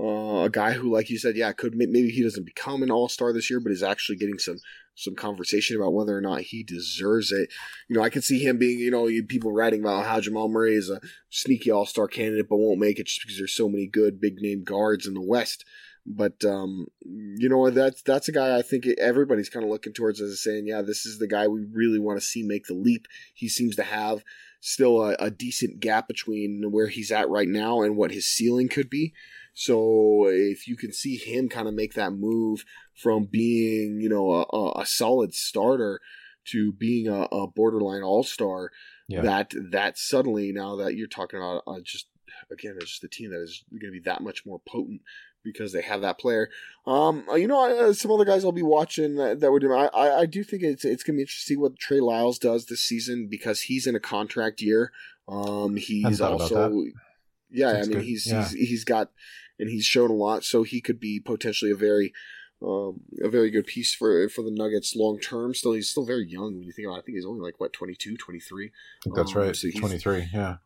uh, a guy who, like you said, yeah, could maybe he doesn't become an all star this year, but is actually getting some some conversation about whether or not he deserves it. You know, I could see him being, you know, people writing about how Jamal Murray is a sneaky all star candidate, but won't make it just because there's so many good big name guards in the West. But um, you know? That's that's a guy I think everybody's kind of looking towards as saying, yeah, this is the guy we really want to see make the leap. He seems to have still a, a decent gap between where he's at right now and what his ceiling could be. So if you can see him kind of make that move from being, you know, a, a- solid starter to being a, a borderline all star, Yeah. that that suddenly now that you're talking about uh, just again, it's just a team that is going to be that much more potent because they have that player. Um, uh, you know, uh, some other guys I'll be watching that, that would. I, I I do think it's it's going to be interesting to see what Trey Lyles does this season because he's in a contract year. Um, he's also, yeah, That's I mean, good. he's, Yeah. he's he's got and he's shown a lot, so he could be potentially a very um, a very good piece for for the Nuggets long term. Still, he's still very young when you think about. it. I think he's only like what 22, 23. That's Um, right. so 23. Yeah.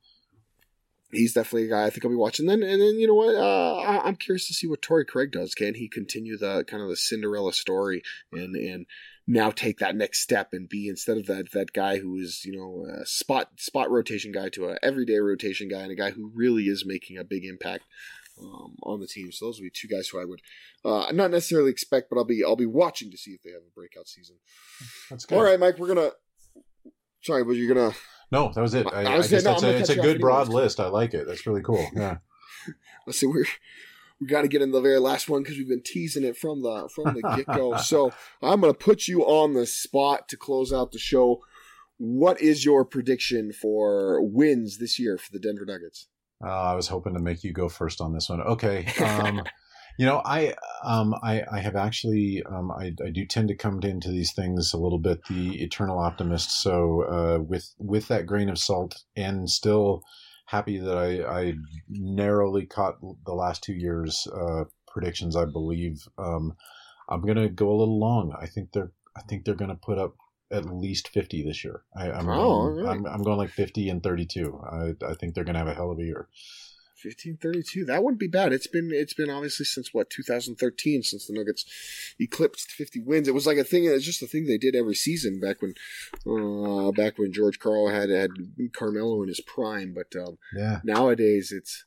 he's definitely a guy I think I'll be watching. Then and then you know what? Uh, I, I'm curious to see what Torrey Craig does. Can he continue the kind of the Cinderella story and and now take that next step and be instead of that that guy who is you know a spot spot rotation guy to a everyday rotation guy and a guy who really is making a big impact. Um, on the team, so those would be two guys who I would uh, not necessarily expect, but I'll be I'll be watching to see if they have a breakout season. That's good. All right, Mike, we're gonna. Sorry, but you're gonna. No, that was it. I, I I, was guess saying, no, that's a, it's a good broad list. I like it. That's really cool. Yeah. Let's see, we're we got to get in the very last one because we've been teasing it from the from the get go. so I'm going to put you on the spot to close out the show. What is your prediction for wins this year for the Denver Nuggets? Uh, I was hoping to make you go first on this one. Okay. Um, you know, I, um, I, I have actually, um, I, I do tend to come into these things a little bit the eternal optimist. So, uh, with, with that grain of salt and still happy that I, I narrowly caught the last two years, uh, predictions, I believe, um, I'm going to go a little long. I think they're, I think they're going to put up at least 50 this year. I, I'm, Oh, going. I'm, I'm going like 50 and 32. I, I think they're going to have a hell of a year. 1532. That wouldn't be bad. It's been it's been obviously since what 2013 since the Nuggets eclipsed 50 wins. It was like a thing. It was just a thing they did every season back when uh, back when George Karl had had Carmelo in his prime. But um, Yeah. nowadays it's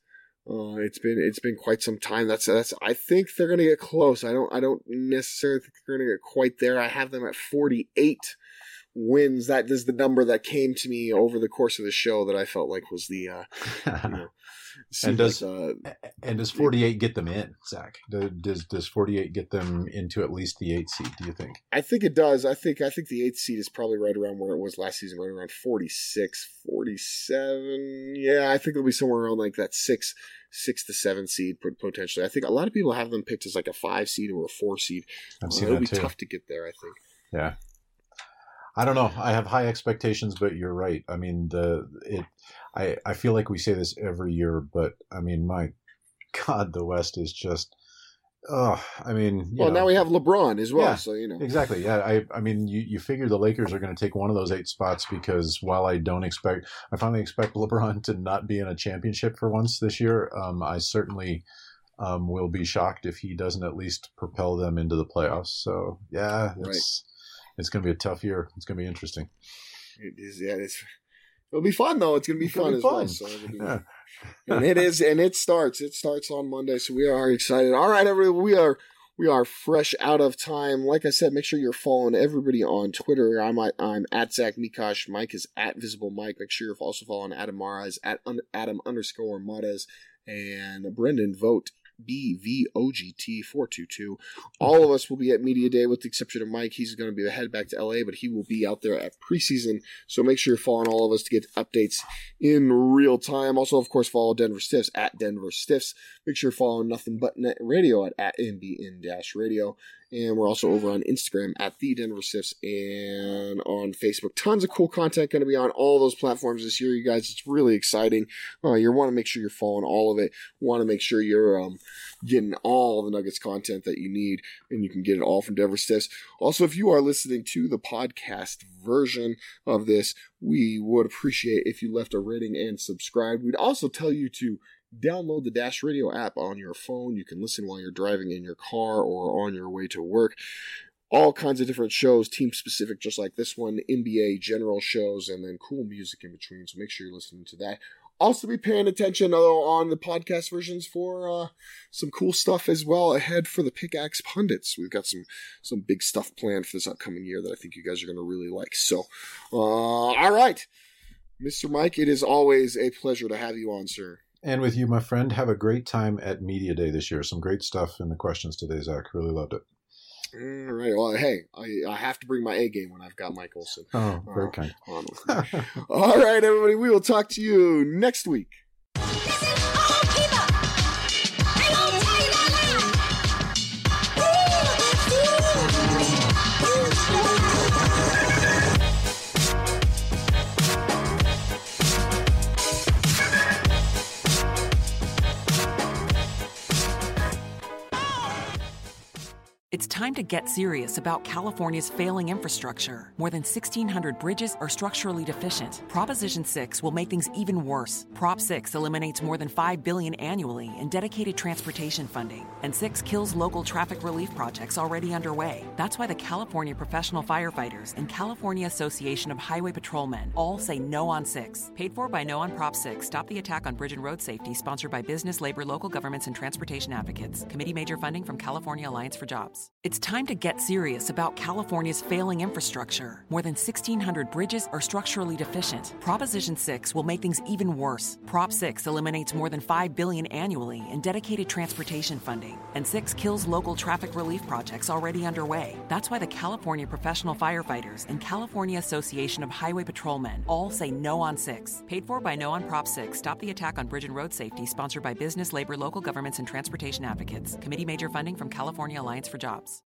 uh, it's been it's been quite some time. That's that's. I think they're gonna get close. I don't I don't necessarily think they're gonna get quite there. I have them at 48 wins. That is the number that came to me over the course of the show that I felt like was the uh, you know. Seemed does- like, uh, and does 48 get them in, Zach? Does does 48 get them into at least the eight seed? Do you think? I think it does. I think I think the eighth seed is probably right around where it was last season, right around 46, 47. Yeah, I think it'll be somewhere around like that six, six to seven seed potentially. I think a lot of people have them picked as like a five seed or a four seed. I've Uh, seen it'll that be too. tough to get there. I think. Yeah. I don't know. I have high expectations, but you're right. I mean, the it. I I feel like we say this every year, but I mean, my God, the West is just. Oh, I mean, you Well, know. now we have LeBron as well, Yeah, so you know. Exactly. Yeah. I, I mean, you, you figure the Lakers are going to take one of those eight spots because while I don't expect, I finally expect LeBron to not be in a championship for once this year. Um, I certainly um, will be shocked if he doesn't at least propel them into the playoffs. So yeah, it's it's going to be a tough year. It's going to be interesting. It is. Yeah, it's. It'll be fun though. It's gonna be It's fun be as well. fun. So be- Yeah. and it is, and it starts. It starts on Monday, so we are excited. All right, everyone, we are we are fresh out of time. Like I said, make sure you're following everybody on Twitter. I'm at, I'm at Zach Mikash. Mike is at Visible Mike. Make sure you're also following Adam Mara is at un, Adam underscore Mares and Brendan Vogt. BVOGT 422. All of us will be at Media Day with the exception of Mike. He's going to be the head back to LA, but he will be out there at preseason. So make sure you're following all of us to get updates in real time. Also, of course, follow Denver Stiffs at Denver Stiffs. Make sure you're following Nothing But Net Radio at, at NBN Radio. And we're also over on Instagram at the Denver Stiffs and on Facebook. Tons of cool content going to be on all those platforms this year, you guys. It's really exciting. Uh, you want to make sure you're following all of it. Want to make sure you're um, getting all the Nuggets content that you need, and you can get it all from Denver Stiffs. Also, if you are listening to the podcast version of this, we would appreciate if you left a rating and subscribe. We'd also tell you to download the Dash Radio app on your phone. You can listen while you're driving in your car or on your way to work. All kinds of different shows, team specific, just like this one, NBA general shows, and then cool music in between. So make sure you're listening to that. also be paying attention on the podcast versions for uh, some cool stuff as well ahead for the pickaxe pundits we've got some some big stuff planned for this upcoming year that i think you guys are going to really like so uh, all right mr mike it is always a pleasure to have you on sir And with you, my friend, have a great time at Media Day this year. Some great stuff in the questions today, Zach. Really loved it. all right well hey I, I have to bring my a game when i've got mike olson Oh, very Uh, kind. on with me. all right everybody we will talk to you next week It's time to get serious about California's failing infrastructure. More than 1,600 bridges are structurally deficient. Proposition 6 will make things even worse. Prop 6 eliminates more than 5 billion annually in dedicated transportation funding, and 6 kills local traffic relief projects already underway. That's why the California Professional Firefighters and California Association of Highway Patrolmen all say no on 6. Paid for by No on Prop 6. Stop the attack on bridge and road safety, sponsored by business, labor, local governments, and transportation advocates. Committee major funding from California Alliance for Jobs. It's time to get serious about California's failing infrastructure. More than 1,600 bridges are structurally deficient. Proposition 6 will make things even worse. Prop 6 eliminates more than 5 billion annually in dedicated transportation funding, and 6 kills local traffic relief projects already underway. That's why the California Professional Firefighters and California Association of Highway Patrolmen all say no on 6. Paid for by No on Prop 6. Stop the attack on bridge and road safety, sponsored by business, labor, local governments, and transportation advocates. Committee major funding from California Alliance for Jobs.